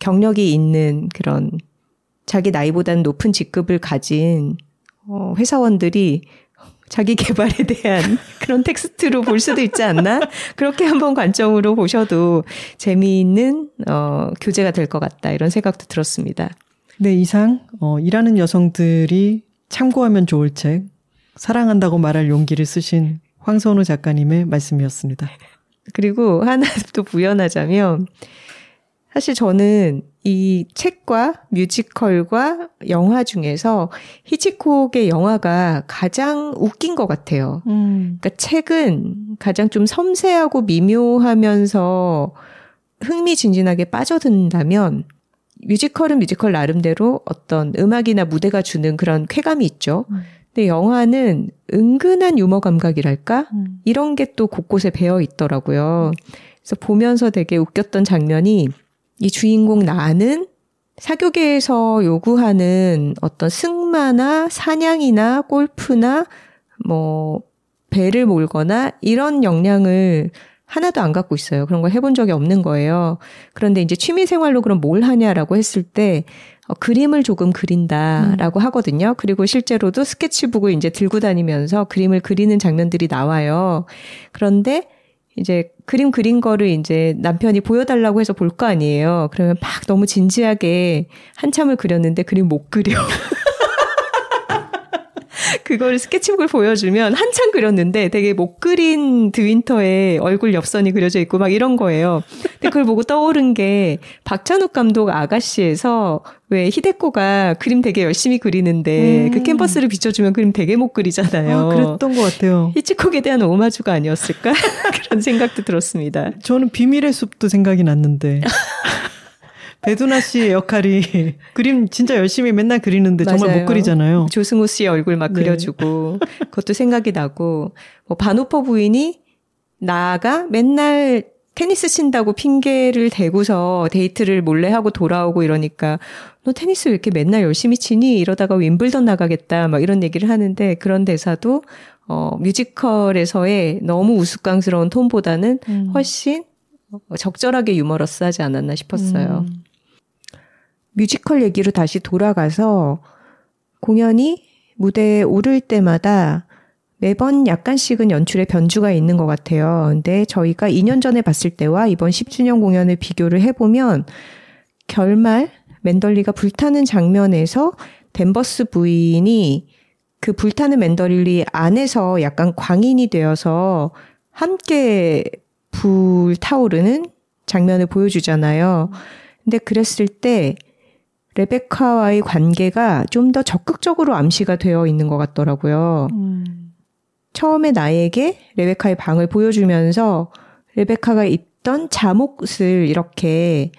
경력이 있는 그런 자기 나이보다는 높은 직급을 가진 어 회사원들이 자기 개발에 대한 그런 텍스트로 볼 수도 있지 않나? 그렇게 한번 관점으로 보셔도 재미있는 어 교재가 될 것 같다. 이런 생각도 들었습니다. 네, 이상 어, 일하는 여성들이 참고하면 좋을 책 사랑한다고 말할 용기를 쓰신 황선우 작가님의 말씀이었습니다. 그리고 하나 또 부연하자면 사실 저는 이 책과 뮤지컬과 영화 중에서 히치콕의 영화가 가장 웃긴 것 같아요. 음. 그러니까 책은 가장 좀 섬세하고 미묘하면서 흥미진진하게 빠져든다면 뮤지컬은 뮤지컬 나름대로 어떤 음악이나 무대가 주는 그런 쾌감이 있죠. 음. 근데 영화는 은근한 유머 감각이랄까? 음. 이런 게 또 곳곳에 배어 있더라고요. 그래서 보면서 되게 웃겼던 장면이 이 주인공 나는 사교계에서 요구하는 어떤 승마나 사냥이나 골프나 뭐 배를 몰거나 이런 역량을 하나도 안 갖고 있어요. 그런 걸 해본 적이 없는 거예요. 그런데 이제 취미 생활로 그럼 뭘 하냐라고 했을 때 어, 그림을 조금 그린다라고 하거든요. 그리고 실제로도 스케치북을 이제 들고 다니면서 그림을 그리는 장면들이 나와요. 그런데 이제 그림 그린 거를 이제 남편이 보여달라고 해서 볼 거 아니에요. 그러면 막 너무 진지하게 한참을 그렸는데 그림 못 그려. 그걸 스케치북을 보여주면 한참 그렸는데 되게 못 그린 드윈터의 얼굴 옆선이 그려져 있고 막 이런 거예요. 근데 그걸 보고 떠오른 게 박찬욱 감독 아가씨에서 왜 히데코가 그림 되게 열심히 그리는데 음. 그 캔버스를 비춰주면 그림 되게 못 그리잖아요. 아, 그랬던 것 같아요. 히치콕에 대한 오마주가 아니었을까? 그런 생각도 들었습니다. 저는 비밀의 숲도 생각이 났는데. 배두나 씨의 역할이 그림 진짜 열심히 맨날 그리는데 정말 맞아요. 못 그리잖아요. 조승우 씨의 얼굴 막 네. 그려주고 그것도 생각이 나고 뭐 밴 호퍼 부인이 나가 맨날 테니스 친다고 핑계를 대고서 데이트를 몰래 하고 돌아오고 이러니까 너 테니스 왜 이렇게 맨날 열심히 치니 이러다가 윈블던 나가겠다 막 이런 얘기를 하는데 그런 대사도 어 뮤지컬에서의 너무 우스꽝스러운 톤보다는 음. 훨씬 적절하게 유머러스하지 않았나 싶었어요. 음. 뮤지컬 얘기로 다시 돌아가서 공연이 무대에 오를 때마다 매번 약간씩은 연출에 변주가 있는 것 같아요. 근데 저희가 2년 전에 봤을 때와 이번 10주년 공연을 비교를 해보면 결말 맨덜리가 불타는 장면에서 댄버스 부인이 그 불타는 맨더릴리 안에서 약간 광인이 되어서 함께 불타오르는 장면을 보여주잖아요. 근데 그랬을 때 레베카와의 관계가 좀 더 적극적으로 암시가 되어 있는 것 같더라고요. 음. 처음에 나에게 레베카의 방을 보여주면서 레베카가 입던 잠옷을 이렇게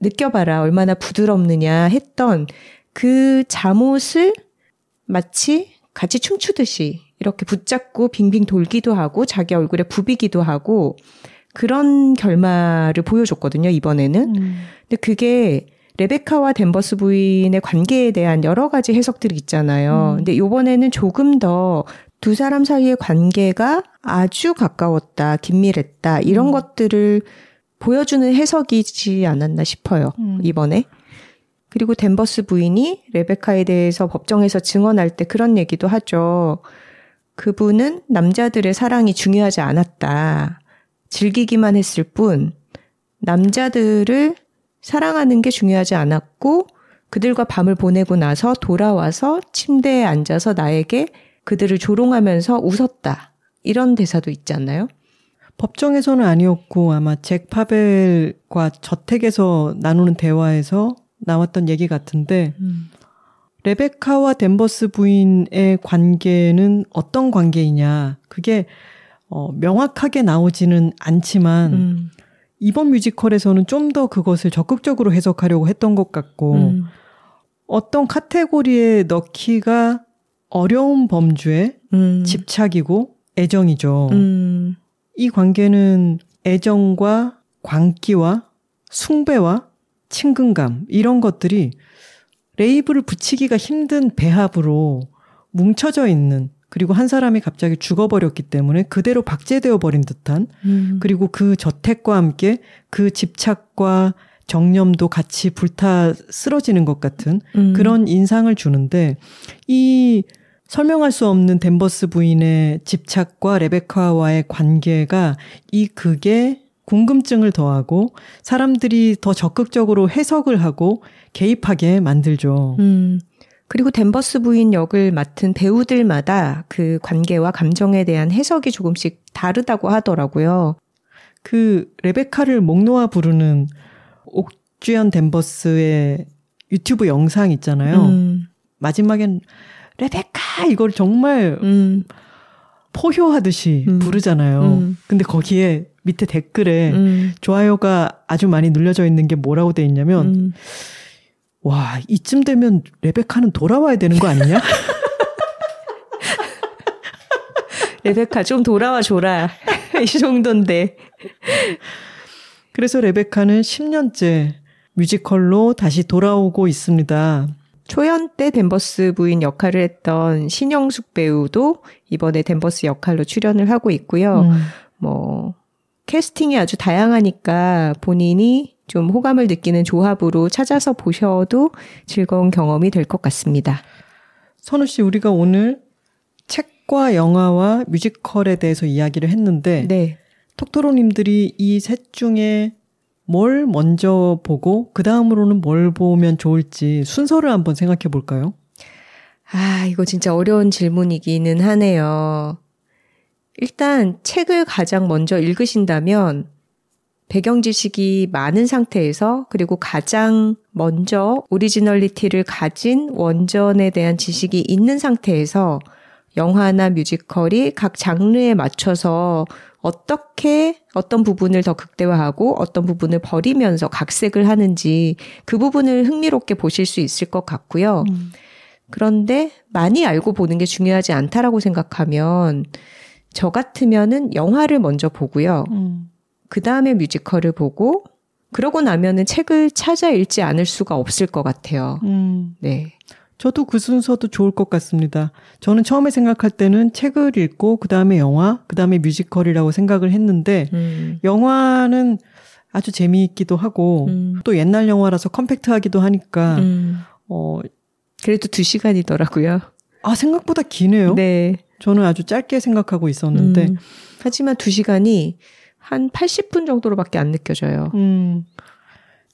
느껴봐라. 얼마나 부드럽느냐 했던 그 잠옷을 마치 같이 춤추듯이 이렇게 붙잡고 빙빙 돌기도 하고 자기 얼굴에 부비기도 하고 그런 결말을 보여줬거든요, 이번에는. 음. 근데 그게 레베카와 댄버스 부인의 관계에 대한 여러 가지 해석들이 있잖아요. 음. 근데 요번에는 조금 더 두 사람 사이의 관계가 아주 가까웠다, 긴밀했다, 이런 음. 것들을 보여주는 해석이지 않았나 싶어요. 음. 이번에. 그리고 댄버스 부인이 레베카에 대해서 법정에서 증언할 때 그런 얘기도 하죠. 그분은 남자들의 사랑이 중요하지 않았다. 즐기기만 했을 뿐, 남자들을 사랑하는 게 중요하지 않았고, 그들과 밤을 보내고 나서 돌아와서 침대에 앉아서 나에게 그들을 조롱하면서 웃었다. 이런 대사도 있지 않나요? 법정에서는 아니었고 아마 잭 파벨과 저택에서 나누는 대화에서 나왔던 얘기 같은데 레베카와 댄버스 부인의 관계는 어떤 관계이냐 그게 어, 명확하게 나오지는 않지만 음, 이번 뮤지컬에서는 좀 더 그것을 적극적으로 해석하려고 했던 것 같고 음, 어떤 카테고리에 넣기가 어려운 범주에 음, 집착이고 애정이죠. 음, 이 관계는 애정과 광기와 숭배와 친근감 이런 것들이 레이블을 붙이기가 힘든 배합으로 뭉쳐져 있는 그리고 한 사람이 갑자기 죽어버렸기 때문에 그대로 박제되어 버린 듯한 음, 그리고 그 저택과 함께 그 집착과 정념도 같이 불타 쓰러지는 것 같은 음, 그런 인상을 주는데 이 설명할 수 없는 댄버스 부인의 집착과 레베카와의 관계가 이 극에 궁금증을 더하고 사람들이 더 적극적으로 해석을 하고 개입하게 만들죠. 음. 그리고 댄버스 부인 역을 맡은 배우들마다 그 관계와 감정에 대한 해석이 조금씩 다르다고 하더라고요. 그 레베카를 목 놓아 부르는 옥주현 댄버스의 유튜브 영상 있잖아요. 음, 마지막엔 레베카 이걸 정말 음, 포효하듯이 음. 부르잖아요. 음. 근데 거기에 밑에 댓글에 음, 좋아요가 아주 많이 눌려져 있는 게 뭐라고 돼 있냐면 음. 와 이쯤 되면 레베카는 돌아와야 되는 거 아니냐? 레베카 좀 돌아와 줘라. 이 정도인데. 그래서 레베카는 10년째 뮤지컬로 다시 돌아오고 있습니다. 초연 때 댄버스 부인 역할을 했던 신영숙 배우도 이번에 댄버스 역할로 출연을 하고 있고요. 음. 뭐 캐스팅이 아주 다양하니까 본인이 좀 호감을 느끼는 조합으로 찾아서 보셔도 즐거운 경험이 될 것 같습니다. 선우 씨 우리가 오늘 책과 영화와 뮤지컬에 대해서 이야기를 했는데 네. 톡토로님들이 이 셋 중에 뭘 먼저 보고 그 다음으로는 뭘 보면 좋을지 순서를 한번 생각해 볼까요? 아, 이거 진짜 어려운 질문이기는 하네요. 일단 책을 가장 먼저 읽으신다면 배경 지식이 많은 상태에서 그리고 가장 먼저 originality를 가진 원전에 대한 지식이 있는 상태에서 영화나 뮤지컬이 각 장르에 맞춰서 어떻게 어떤 부분을 더 극대화하고 어떤 부분을 버리면서 각색을 하는지 그 부분을 흥미롭게 보실 수 있을 것 같고요. 그런데 많이 알고 보는 게 중요하지 않다라고 생각하면 저 같으면은 영화를 먼저 보고요. 음. 그 다음에 뮤지컬을 보고 그러고 나면은 책을 찾아 읽지 않을 수가 없을 것 같아요. 음. 네. 저도 그 순서도 좋을 것 같습니다. 저는 처음에 생각할 때는 책을 읽고 그 다음에 영화, 그 다음에 뮤지컬이라고 생각을 했는데 음, 영화는 아주 재미있기도 하고 음. 또 옛날 영화라서 컴팩트하기도 하니까 음. 어, 그래도 두 시간이더라고요. 아 생각보다 기네요. 네. 저는 아주 짧게 생각하고 있었는데 음. 하지만 두 시간이 한 80분 정도로밖에 안 느껴져요. 음,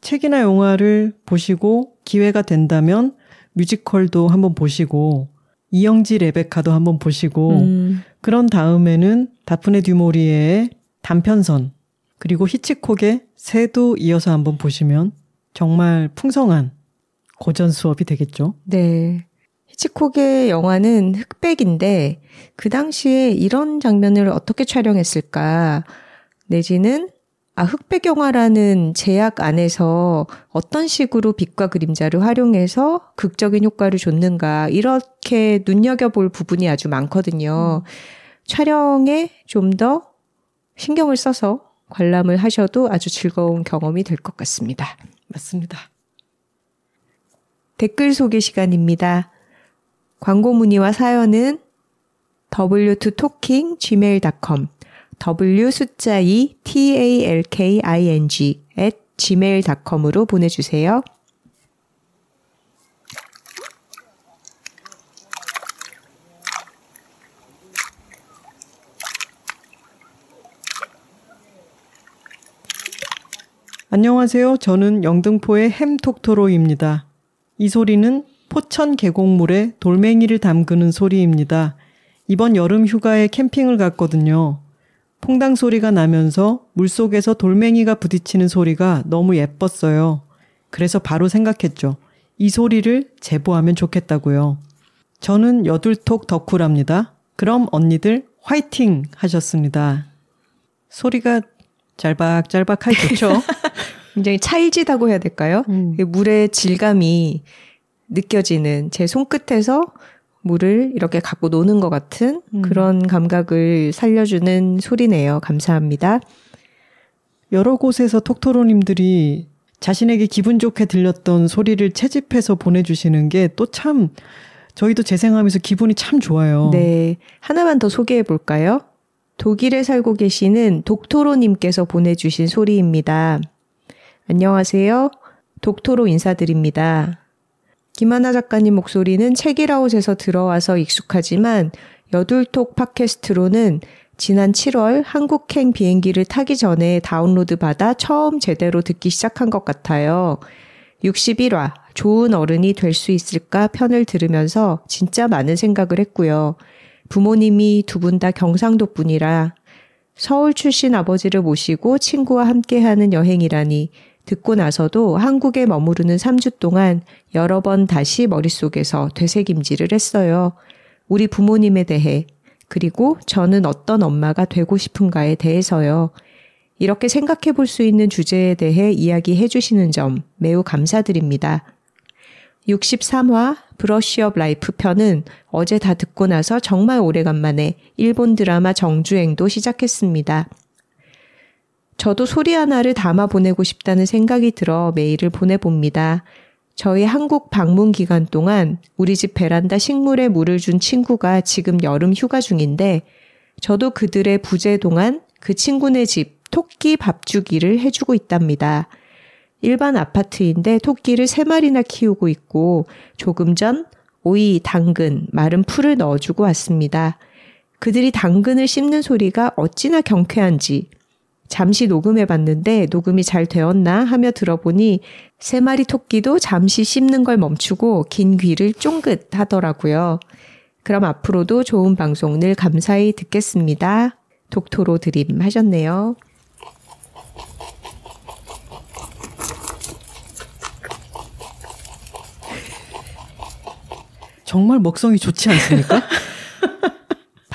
책이나 영화를 보시고 기회가 된다면 뮤지컬도 한번 보시고 이영지 레베카도 한번 보시고 음. 그런 다음에는 다프네 듀모리에의 단편선 그리고 히치콕의 새도 이어서 한번 보시면 정말 풍성한 고전 수업이 되겠죠. 네. 히치콕의 영화는 흑백인데 그 당시에 이런 장면을 어떻게 촬영했을까? 내지는 아 흑백 영화라는 제약 안에서 어떤 식으로 빛과 그림자를 활용해서 극적인 효과를 줬는가 이렇게 눈여겨볼 부분이 아주 많거든요. 촬영에 좀 더 신경을 써서 관람을 하셔도 아주 즐거운 경험이 될 것 같습니다. 맞습니다. 댓글 소개 시간입니다. 광고 문의와 사연은 w2talking.gmail.com w 숫자 2 talking at gmail.com으로 보내주세요. 안녕하세요. 저는 영등포의 햄톡토로입니다. 이 소리는 포천 계곡물에 돌멩이를 담그는 소리입니다. 이번 여름 휴가에 캠핑을 갔거든요. 퐁당 소리가 나면서 물속에서 돌멩이가 부딪히는 소리가 너무 예뻤어요. 그래서 바로 생각했죠. 이 소리를 제보하면 좋겠다고요. 저는 여둘톡 덕후랍니다. 그럼 언니들 화이팅 하셨습니다. 소리가 짤박짤박하기 좋죠? 굉장히 찰지다고 해야 될까요? 음. 그 물의 질감이 느껴지는 제 손끝에서 물을 이렇게 갖고 노는 것 같은 음. 그런 감각을 살려주는 소리네요. 감사합니다. 여러 곳에서 톡토로님들이 자신에게 기분 좋게 들렸던 소리를 채집해서 보내주시는 게 또 참 저희도 재생하면서 기분이 참 좋아요. 네. 하나만 더 소개해 볼까요? 독일에 살고 계시는 독토로님께서 보내주신 소리입니다. 안녕하세요. 독토로 인사드립니다. 김하나 작가님 목소리는 책이라웃에서 들어와서 익숙하지만 여둘톡 팟캐스트로는 지난 7월 한국행 비행기를 타기 전에 다운로드 받아 처음 제대로 듣기 시작한 것 같아요. 61화 좋은 어른이 될 수 있을까 편을 들으면서 진짜 많은 생각을 했고요. 부모님이 두 분 다 경상도 분이라 서울 출신 아버지를 모시고 친구와 함께하는 여행이라니 듣고 나서도 한국에 머무르는 3주 동안 여러 번 다시 머릿속에서 되새김질을 했어요. 우리 부모님에 대해, 그리고 저는 어떤 엄마가 되고 싶은가에 대해서요. 이렇게 생각해 볼 수 있는 주제에 대해 이야기해 주시는 점 매우 감사드립니다. 63화 브러쉬업 라이프 편은 어제 다 듣고 나서 정말 오래간만에 일본 드라마 정주행도 시작했습니다. 저도 소리 하나를 담아 보내고 싶다는 생각이 들어 메일을 보내봅니다. 저희 한국 방문 기간 동안 우리 집 베란다 식물에 물을 준 친구가 지금 여름 휴가 중인데 저도 그들의 부재 동안 그 친구네 집 토끼 밥 주기를 해주고 있답니다. 일반 아파트인데 토끼를 세 마리나 키우고 있고 조금 전 오이, 당근, 마른 풀을 넣어주고 왔습니다. 그들이 당근을 씹는 소리가 어찌나 경쾌한지 잠시 녹음해 봤는데 녹음이 잘 되었나 하며 들어보니 세 마리 토끼도 잠시 씹는 걸 멈추고 긴 귀를 쫑긋 하더라고요. 그럼 앞으로도 좋은 방송 늘 감사히 듣겠습니다. 독토로 드림 하셨네요. 정말 먹성이 좋지 않습니까?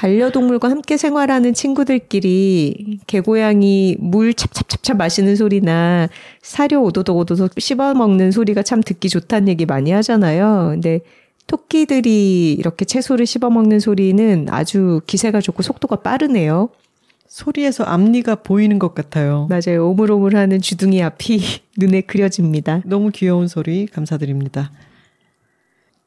반려동물과 함께 생활하는 친구들끼리 개고양이 물 찹찹찹찹 마시는 소리나 사료 오도독 오도독 씹어 먹는 소리가 참 듣기 좋다는 얘기 많이 하잖아요. 근데 토끼들이 이렇게 채소를 씹어 먹는 소리는 아주 기세가 좋고 속도가 빠르네요. 소리에서 앞니가 보이는 것 같아요. 맞아요. 오물오물하는 주둥이 앞이 눈에 그려집니다. 너무 귀여운 소리 감사드립니다.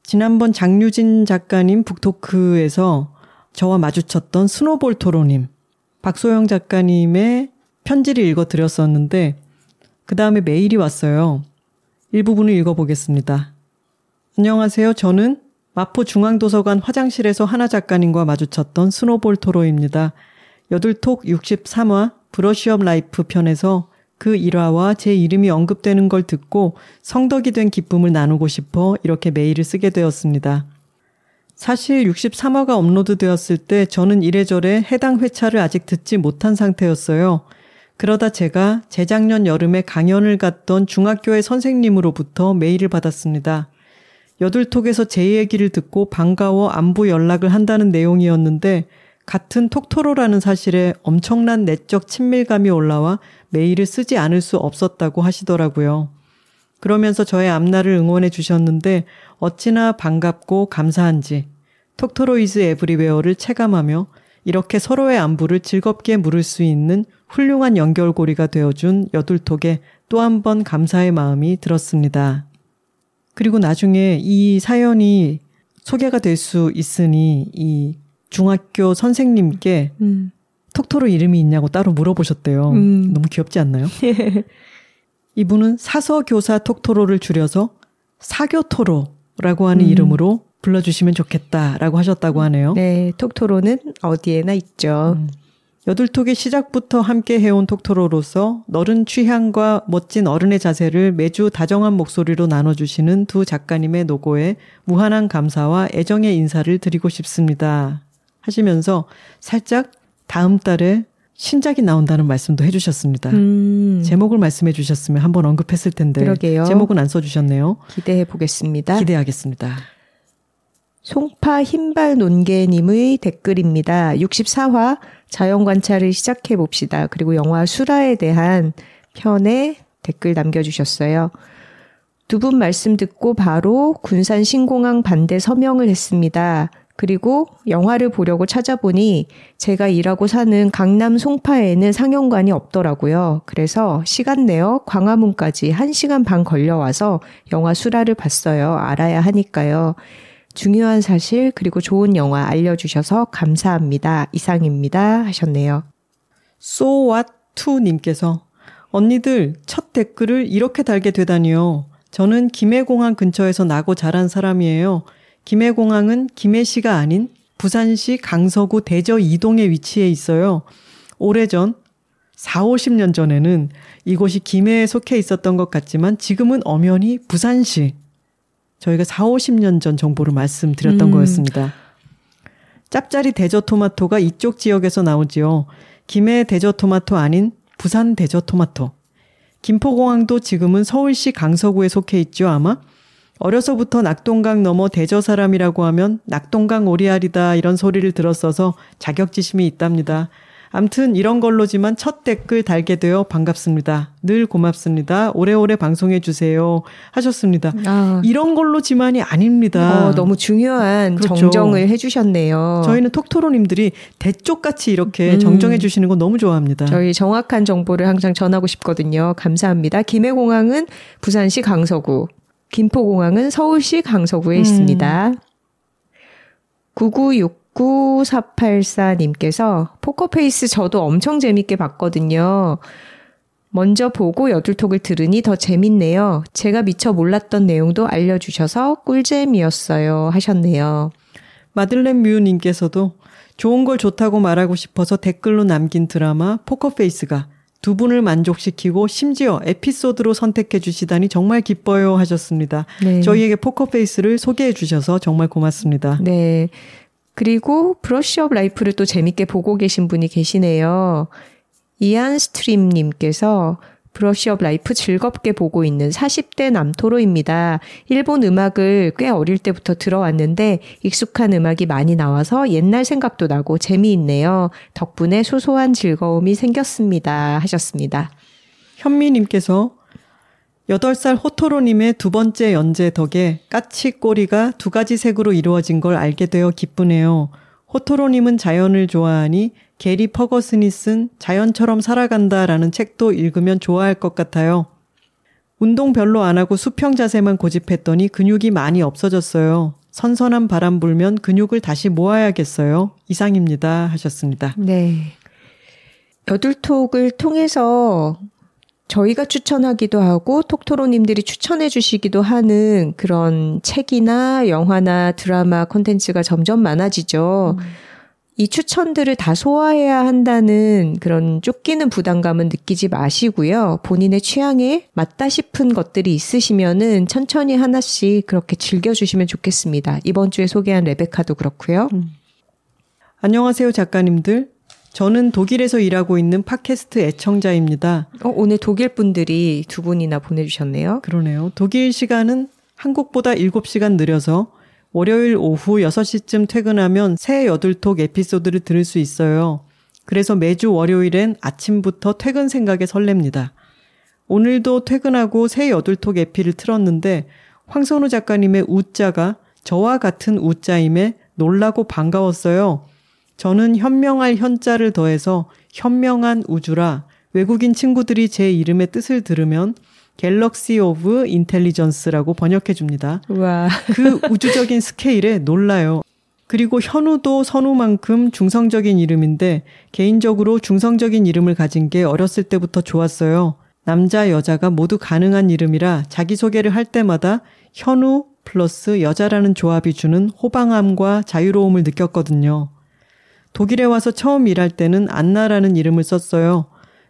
지난번 장류진 작가님 book talk에서 저와 마주쳤던 스노볼 토로님, 박소영 작가님의 편지를 읽어 드렸었는데 그 다음에 메일이 왔어요. 일부분을 읽어보겠습니다. 안녕하세요. 저는 마포 중앙도서관 화장실에서 하나 작가님과 마주쳤던 스노볼 토로입니다. 여둘톡 63화 브러쉬업 라이프 편에서 그 일화와 제 이름이 언급되는 걸 듣고 성덕이 된 기쁨을 나누고 싶어 이렇게 메일을 쓰게 되었습니다. 사실 63화가 업로드 되었을 때 저는 이래저래 해당 회차를 아직 듣지 못한 상태였어요. 그러다 제가 재작년 여름에 강연을 갔던 중학교의 선생님으로부터 메일을 받았습니다. 여들톡에서 제 얘기를 듣고 반가워 안부 연락을 한다는 내용이었는데 같은 톡토로라는 사실에 엄청난 내적 친밀감이 올라와 메일을 쓰지 않을 수 없었다고 하시더라고요. 그러면서 저의 앞날을 응원해 주셨는데 어찌나 반갑고 감사한지 톡토로 is everywhere를 체감하며 이렇게 서로의 안부를 즐겁게 물을 수 있는 훌륭한 연결고리가 되어준 여둘톡에 또 한 번 감사의 마음이 들었습니다. 그리고 나중에 이 사연이 소개가 될 수 있으니 이 중학교 선생님께 음. 톡토로 이름이 있냐고 따로 물어보셨대요. 음. 너무 귀엽지 않나요? 이분은 사서교사 톡토로를 줄여서 사교토로라고 하는 음. 이름으로 불러주시면 좋겠다라고 하셨다고 하네요. 네, 톡토로는 어디에나 있죠. 음. 여둘톡의 시작부터 함께 해온 톡토로로서 너른 취향과 멋진 어른의 자세를 매주 다정한 목소리로 나눠주시는 두 작가님의 노고에 무한한 감사와 애정의 인사를 드리고 싶습니다. 하시면서 살짝 다음 달에 신작이 나온다는 말씀도 해주셨습니다. 음. 제목을 말씀해 주셨으면 한번 언급했을 텐데 그러게요. 제목은 안 써주셨네요. 기대해 보겠습니다. 기대하겠습니다. 송파 흰발 논개님의 댓글입니다. 64화 자연관찰을 시작해 봅시다. 그리고 영화 수라에 대한 편에 댓글 남겨주셨어요. 두 분 말씀 듣고 바로 군산 신공항 반대 서명을 했습니다. 그리고 영화를 보려고 찾아보니 제가 일하고 사는 강남 송파에는 상영관이 없더라고요. 그래서 시간 내어 광화문까지 1시간 반 걸려와서 영화 수라를 봤어요. 알아야 하니까요. 중요한 사실 그리고 좋은 영화 알려주셔서 감사합니다. 이상입니다. 하셨네요. So what to 님께서 언니들 첫 댓글을 이렇게 달게 되다니요. 저는 김해공항 근처에서 나고 자란 사람이에요. 김해공항은 김해시가 아닌 부산시 강서구 대저 이동에 위치해 있어요. 오래전 4, 50년 전에는 이곳이 김해에 속해 있었던 것 같지만 지금은 엄연히 부산시 저희가 4, 50년 전 정보를 말씀드렸던 음. 거였습니다. 짭짜리 대저 토마토가 이쪽 지역에서 나오지요. 김해 대저 토마토 아닌 부산 대저 토마토. 김포공항도 지금은 서울시 강서구에 속해 있죠, 아마? 어려서부터 낙동강 넘어 대저 사람이라고 하면 낙동강 오리알이다 이런 소리를 들었어서 자격지심이 있답니다. 암튼 이런 걸로지만 첫 댓글 달게 되어 반갑습니다. 늘 고맙습니다. 오래오래 방송해 주세요. 하셨습니다. 아. 이런 걸로지만이 아닙니다. 어, 너무 중요한 그렇죠. 정정을 해주셨네요. 저희는 톡토로님들이 대쪽같이 이렇게 음. 정정해 주시는 거 너무 좋아합니다. 저희 정확한 정보를 항상 전하고 싶거든요. 감사합니다. 김해공항은 부산시 강서구, 김포공항은 서울시 강서구에 음. 있습니다. 996 9484님께서 포커페이스 저도 엄청 재밌게 봤거든요. 먼저 보고 여둘톡을 들으니 더 재밌네요. 제가 미처 몰랐던 내용도 알려주셔서 꿀잼이었어요. 하셨네요. 마들렌 뮤님께서도 좋은 걸 좋다고 말하고 싶어서 댓글로 남긴 드라마 포커페이스가 두 분을 만족시키고 심지어 에피소드로 선택해 주시다니 정말 기뻐요 하셨습니다. 네. 저희에게 포커페이스를 소개해 주셔서 정말 고맙습니다. 네. 그리고 Brush Up Life를 또 재밌게 보고 계신 분이 계시네요. 이안 스트림님께서 Brush Up Life 즐겁게 보고 있는 40대 남톡토로입니다. 일본 음악을 꽤 어릴 때부터 들어왔는데 익숙한 음악이 많이 나와서 옛날 생각도 나고 재미있네요. 덕분에 소소한 즐거움이 생겼습니다. 하셨습니다. 현미님께서 8살 호토로님의 두 번째 연재 덕에 까치 꼬리가 두 가지 색으로 이루어진 걸 알게 되어 기쁘네요. 호토로님은 자연을 좋아하니 게리 퍼거슨이 쓴 자연처럼 살아간다라는 책도 읽으면 좋아할 것 같아요. 운동 별로 안 하고 수평 자세만 고집했더니 근육이 많이 없어졌어요. 선선한 바람 불면 근육을 다시 모아야겠어요. 이상입니다. 하셨습니다. 네. 여둘톡을 통해서 저희가 추천하기도 하고 톡토로님들이 추천해 주시기도 하는 그런 책이나 영화나 드라마 콘텐츠가 점점 많아지죠. 음. 이 추천들을 다 소화해야 한다는 그런 쫓기는 부담감은 느끼지 마시고요. 본인의 취향에 맞다 싶은 것들이 있으시면은 천천히 하나씩 그렇게 즐겨주시면 좋겠습니다. 이번 주에 소개한 레베카도 그렇고요. 음. 안녕하세요, 작가님들. 저는 독일에서 일하고 있는 팟캐스트 애청자입니다. 어, 오늘 독일 분들이 두 분이나 보내주셨네요. 그러네요. 독일 시간은 한국보다 7시간 느려서 월요일 오후 6시쯤 퇴근하면 새 여둘톡 에피소드를 들을 수 있어요. 그래서 매주 월요일엔 아침부터 퇴근 생각에 설렙니다. 오늘도 퇴근하고 새 여둘톡 에피를 틀었는데 황선우 작가님의 우자가 저와 같은 우자임에 놀라고 반가웠어요. 저는 현명할 현자를 더해서 현명한 우주라 외국인 친구들이 제 이름의 뜻을 들으면 galaxy of intelligence라고 번역해 줍니다. 그 우주적인 스케일에 놀라요. 그리고 현우도 선우만큼 중성적인 이름인데 개인적으로 중성적인 이름을 가진 게 어렸을 때부터 좋았어요. 남자, 여자가 모두 가능한 이름이라 자기소개를 할 때마다 현우 플러스 여자라는 조합이 주는 호방함과 자유로움을 느꼈거든요. 독일에 와서 처음 일할 때는 안나라는 이름을 썼어요.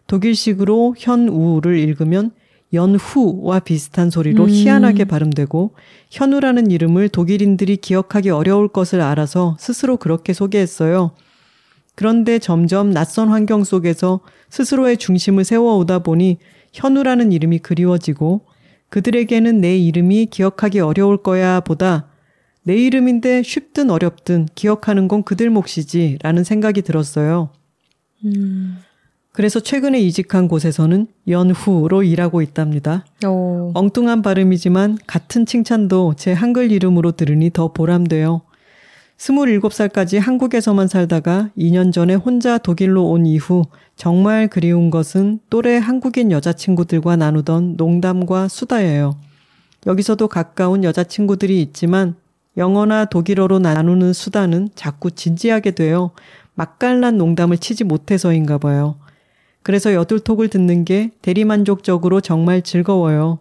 독일식으로 현우를 읽으면 연후와 비슷한 소리로 음. 희한하게 발음되고 현우라는 이름을 독일인들이 기억하기 어려울 것을 알아서 스스로 그렇게 소개했어요. 그런데 점점 낯선 환경 속에서 스스로의 중심을 세워오다 보니 현우라는 이름이 그리워지고 그들에게는 내 이름이 기억하기 어려울 거야 보다 내 이름인데 쉽든 어렵든 기억하는 건 그들 몫이지 라는 생각이 들었어요. 음. 그래서 최근에 이직한 곳에서는 연후로 일하고 있답니다. 오. 엉뚱한 발음이지만 같은 칭찬도 제 한글 이름으로 들으니 더 보람돼요. 27살까지 한국에서만 살다가 2년 전에 혼자 독일로 온 이후 정말 그리운 것은 또래 한국인 여자친구들과 나누던 농담과 수다예요. 여기서도 가까운 여자친구들이 있지만 영어나 독일어로 나누는 수다는 자꾸 진지하게 되어 맛깔난 농담을 치지 못해서인가 봐요. 그래서 여둘톡을 듣는 게 대리만족적으로 정말 즐거워요.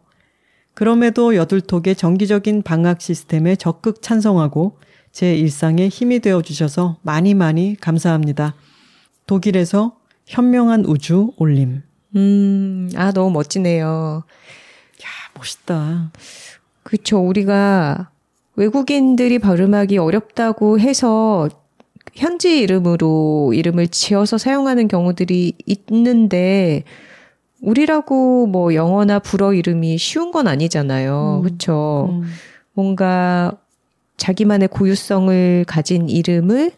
그럼에도 여둘톡의 정기적인 방학 시스템에 적극 찬성하고 제 일상에 힘이 되어 주셔서 많이 많이 감사합니다. 독일에서 현명한 우주 올림. 음, 아, 너무 멋지네요. 야, 멋있다. 그쵸. 우리가 외국인들이 발음하기 어렵다고 해서 현지 이름으로 이름을 지어서 사용하는 경우들이 있는데 우리라고 뭐 영어나 불어 이름이 쉬운 건 아니잖아요. 음. 그렇죠. 음. 뭔가 자기만의 고유성을 가진 이름을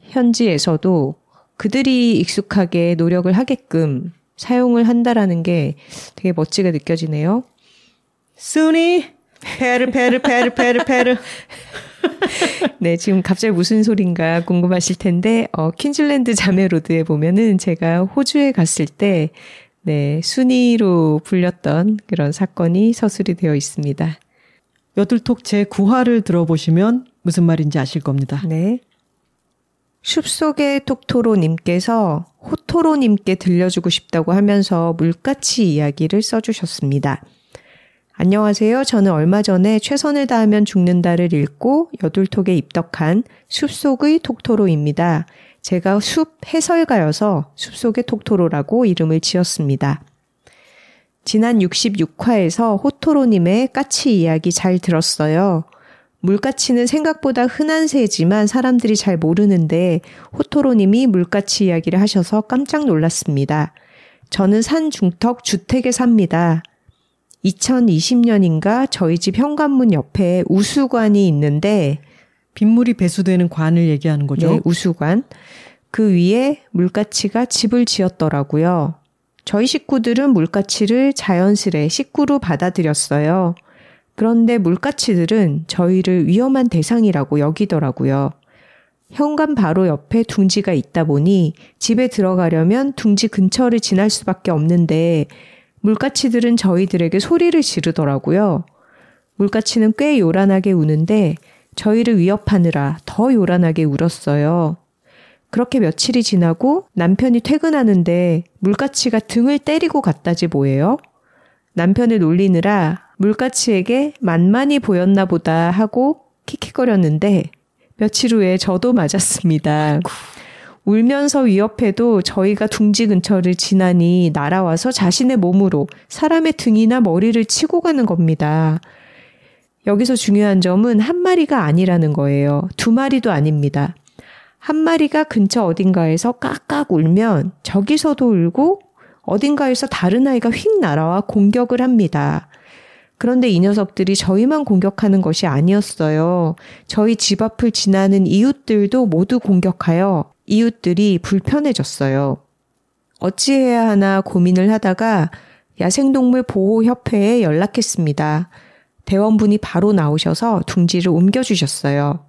현지에서도 그들이 익숙하게 노력을 하게끔 사용을 한다라는 게 되게 멋지게 느껴지네요. 순이 페르 페르 페르 페르 페르. 네, 지금 갑자기 무슨 소린가 궁금하실 텐데 어 퀸즐랜드 자매로드에 보면은 제가 호주에 갔을 때 네, 순이로 불렸던 그런 사건이 서술이 되어 있습니다. 여둘톡 제 9화를 들어보시면 무슨 말인지 아실 겁니다. 네. 숲속의 톡토로님께서 호토로님께 들려주고 싶다고 하면서 물가치 이야기를 써주셨습니다. 안녕하세요. 저는 얼마 전에 최선을 다하면 죽는다를 읽고 여둘톡에 입덕한 숲속의 톡토로입니다. 제가 숲 해설가여서 숲속의 톡토로라고 이름을 지었습니다. 지난 66화에서 호토로님의 까치 이야기 잘 들었어요. 물가치는 생각보다 흔한 새지만 사람들이 잘 모르는데 호토로님이 물가치 이야기를 하셔서 깜짝 놀랐습니다. 저는 산 중턱 주택에 삽니다. 2020년인가 저희 집 현관문 옆에 우수관이 있는데 빗물이 배수되는 관을 얘기하는 거죠. 네, 우수관. 그 위에 물가치가 집을 지었더라고요. 저희 식구들은 물가치를 자연스레 식구로 받아들였어요. 그런데 물가치들은 저희를 위험한 대상이라고 여기더라고요. 현관 바로 옆에 둥지가 있다 보니 집에 들어가려면 둥지 근처를 지날 수밖에 없는데 물가치들은 저희들에게 소리를 지르더라고요. 물가치는 꽤 요란하게 우는데 저희를 위협하느라 더 요란하게 울었어요. 그렇게 며칠이 지나고 남편이 퇴근하는데 물가치가 등을 때리고 갔다지 뭐예요? 남편을 놀리느라 물가치에게 만만히 보였나 보다 하고 킥킥거렸는데 며칠 후에 저도 맞았습니다. 울면서 위협해도 저희가 둥지 근처를 지나니 날아와서 자신의 몸으로 사람의 등이나 머리를 치고 가는 겁니다. 여기서 중요한 점은 한 마리가 아니라는 거예요. 두 마리도 아닙니다. 한 마리가 근처 어딘가에서 깍깍 울면 저기서도 울고 어딘가에서 다른 아이가 휙 날아와 공격을 합니다. 그런데 이 녀석들이 저희만 공격하는 것이 아니었어요. 저희 집 앞을 지나는 이웃들도 모두 공격하여 이웃들이 불편해졌어요. 어찌해야 하나 고민을 하다가 야생동물 보호협회에 연락했습니다. 대원분이 바로 나오셔서 둥지를 옮겨주셨어요.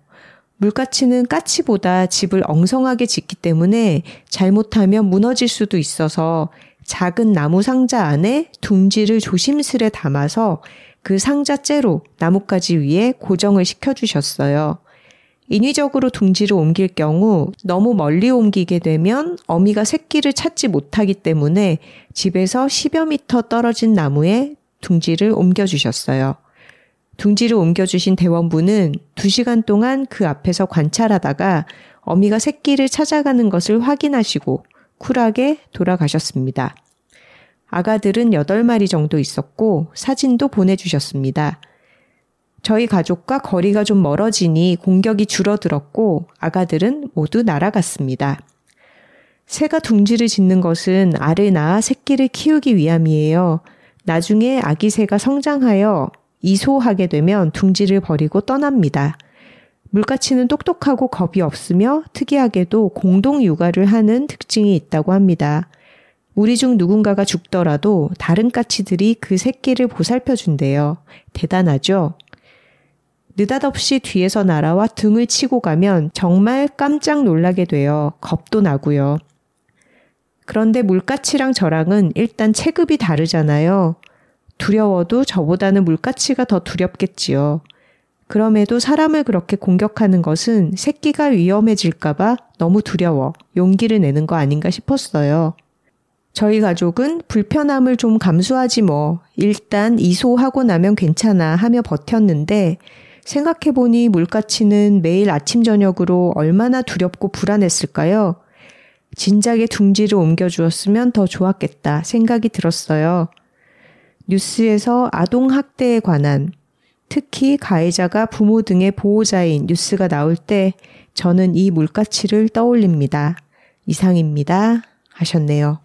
물가치는 까치보다 집을 엉성하게 짓기 때문에 잘못하면 무너질 수도 있어서 작은 나무 상자 안에 둥지를 조심스레 담아서 그 상자째로 나뭇가지 위에 고정을 시켜주셨어요. 인위적으로 둥지를 옮길 경우 너무 멀리 옮기게 되면 어미가 새끼를 찾지 못하기 때문에 집에서 10여 미터 떨어진 나무에 둥지를 옮겨주셨어요. 둥지를 옮겨주신 대원부는 2시간 동안 그 앞에서 관찰하다가 어미가 새끼를 찾아가는 것을 확인하시고 쿨하게 돌아가셨습니다. 아가들은 8마리 정도 있었고 사진도 보내주셨습니다. 저희 가족과 거리가 좀 멀어지니 공격이 줄어들었고 아가들은 모두 날아갔습니다. 새가 둥지를 짓는 것은 알을 낳아 새끼를 키우기 위함이에요. 나중에 아기 새가 성장하여 이소하게 되면 둥지를 버리고 떠납니다. 물가치는 똑똑하고 겁이 없으며 특이하게도 공동 육아를 하는 특징이 있다고 합니다. 우리 중 누군가가 죽더라도 다른 까치들이 그 새끼를 보살펴 준대요. 대단하죠? 느닷없이 뒤에서 날아와 등을 치고 가면 정말 깜짝 놀라게 돼요. 겁도 나고요. 그런데 물가치랑 저랑은 일단 체급이 다르잖아요. 두려워도 저보다는 물가치가 더 두렵겠지요. 그럼에도 사람을 그렇게 공격하는 것은 새끼가 위험해질까봐 너무 두려워 용기를 내는 거 아닌가 싶었어요. 저희 가족은 불편함을 좀 감수하지 뭐. 일단 이소하고 나면 괜찮아 하며 버텼는데 생각해보니 물가치는 매일 아침 저녁으로 얼마나 두렵고 불안했을까요? 진작에 둥지를 옮겨주었으면 더 좋았겠다 생각이 들었어요. 뉴스에서 아동학대에 관한 특히 가해자가 부모 등의 보호자인 뉴스가 나올 때 저는 이 물가치를 떠올립니다. 이상입니다. 하셨네요.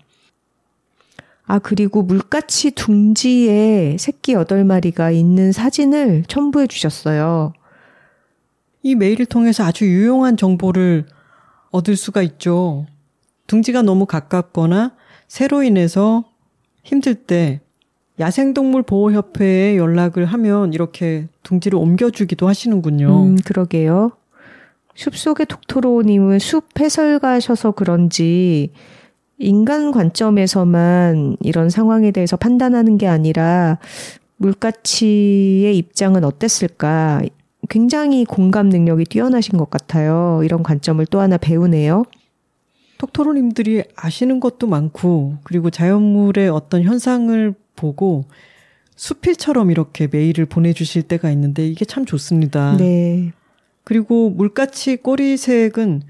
아, 그리고 물가치 둥지에 새끼 8마리가 있는 사진을 첨부해 주셨어요. 이 메일을 통해서 아주 유용한 정보를 얻을 수가 있죠. 둥지가 너무 가깝거나 새로 인해서 힘들 때 야생동물 보호협회에 연락을 하면 이렇게 둥지를 옮겨주기도 하시는군요. 음, 그러게요. 숲속의 톡토로님은 숲 해설가셔서 그런지 인간 관점에서만 이런 상황에 대해서 판단하는 게 아니라 물가치의 입장은 어땠을까? 굉장히 공감 능력이 뛰어나신 것 같아요. 이런 관점을 또 하나 배우네요. 톡토로님들이 아시는 것도 많고, 그리고 자연물의 어떤 현상을 보고 수필처럼 이렇게 메일을 보내주실 때가 있는데 이게 참 좋습니다. 네. 그리고 물가치 꼬리색은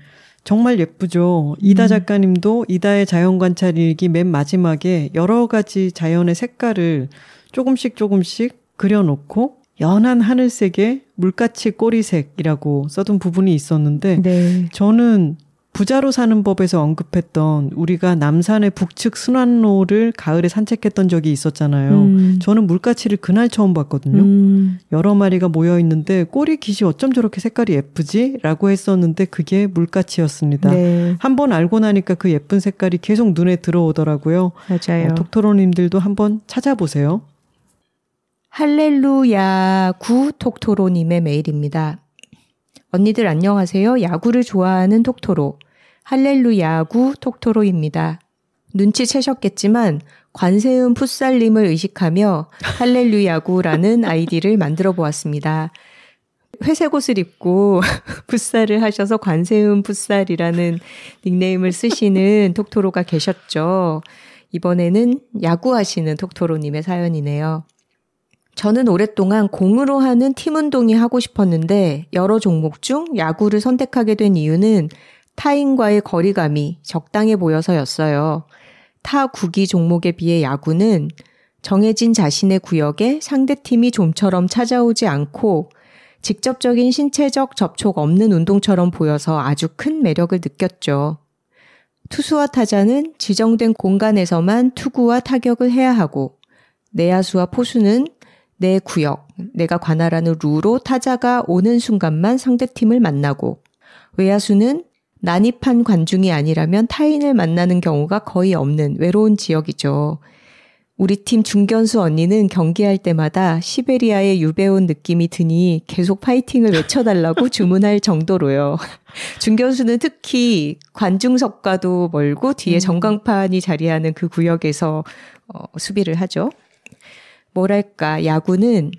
정말 예쁘죠. 이다 음. 작가님도 이다의 자연 관찰 일기 맨 마지막에 여러 가지 자연의 색깔을 조금씩 조금씩 그려놓고 연한 하늘색의 물가치 꼬리색이라고 써둔 부분이 있었는데 네. 저는 부자로 사는 법에서 언급했던 우리가 남산의 북측 순환로를 가을에 산책했던 적이 있었잖아요. 음. 저는 물가치를 그날 처음 봤거든요. 음. 여러 마리가 모여 있는데 꼬리 깃이 어쩜 저렇게 색깔이 예쁘지? 라고 했었는데 그게 물가치였습니다. 네. 한번 알고 나니까 그 예쁜 색깔이 계속 눈에 들어오더라고요. 맞아요. 어, 톡토로님들도 한번 찾아보세요. 할렐루야 구 톡토로님의 메일입니다. 언니들 안녕하세요. 야구를 좋아하는 톡토로. 할렐루야구 톡토로입니다. 눈치채셨겠지만 관세음 풋살님을 의식하며 할렐루야구라는 아이디를 만들어 보았습니다. 회색 옷을 입고 풋살을 하셔서 관세음 풋살이라는 닉네임을 쓰시는 톡토로가 계셨죠. 이번에는 야구하시는 톡토로님의 사연이네요. 저는 오랫동안 공으로 하는 팀 운동이 하고 싶었는데 여러 종목 중 야구를 선택하게 된 이유는 타인과의 거리감이 적당해 보여서였어요. 타 구기 종목에 비해 야구는 정해진 자신의 구역에 상대팀이 좀처럼 찾아오지 않고 직접적인 신체적 접촉 없는 운동처럼 보여서 아주 큰 매력을 느꼈죠. 투수와 타자는 지정된 공간에서만 투구와 타격을 해야 하고 내야수와 포수는 내 구역, 내가 관할하는 루로 타자가 오는 순간만 상대팀을 만나고 외야수는 난입한 관중이 아니라면 타인을 만나는 경우가 거의 없는 외로운 지역이죠. 우리 팀 중견수 언니는 경기할 때마다 시베리아에 유배온 느낌이 드니 계속 파이팅을 외쳐달라고 주문할 정도로요. 중견수는 특히 관중석과도 멀고 뒤에 음. 전광판이 자리하는 그 구역에서 어, 수비를 하죠. 뭐랄까, 야구는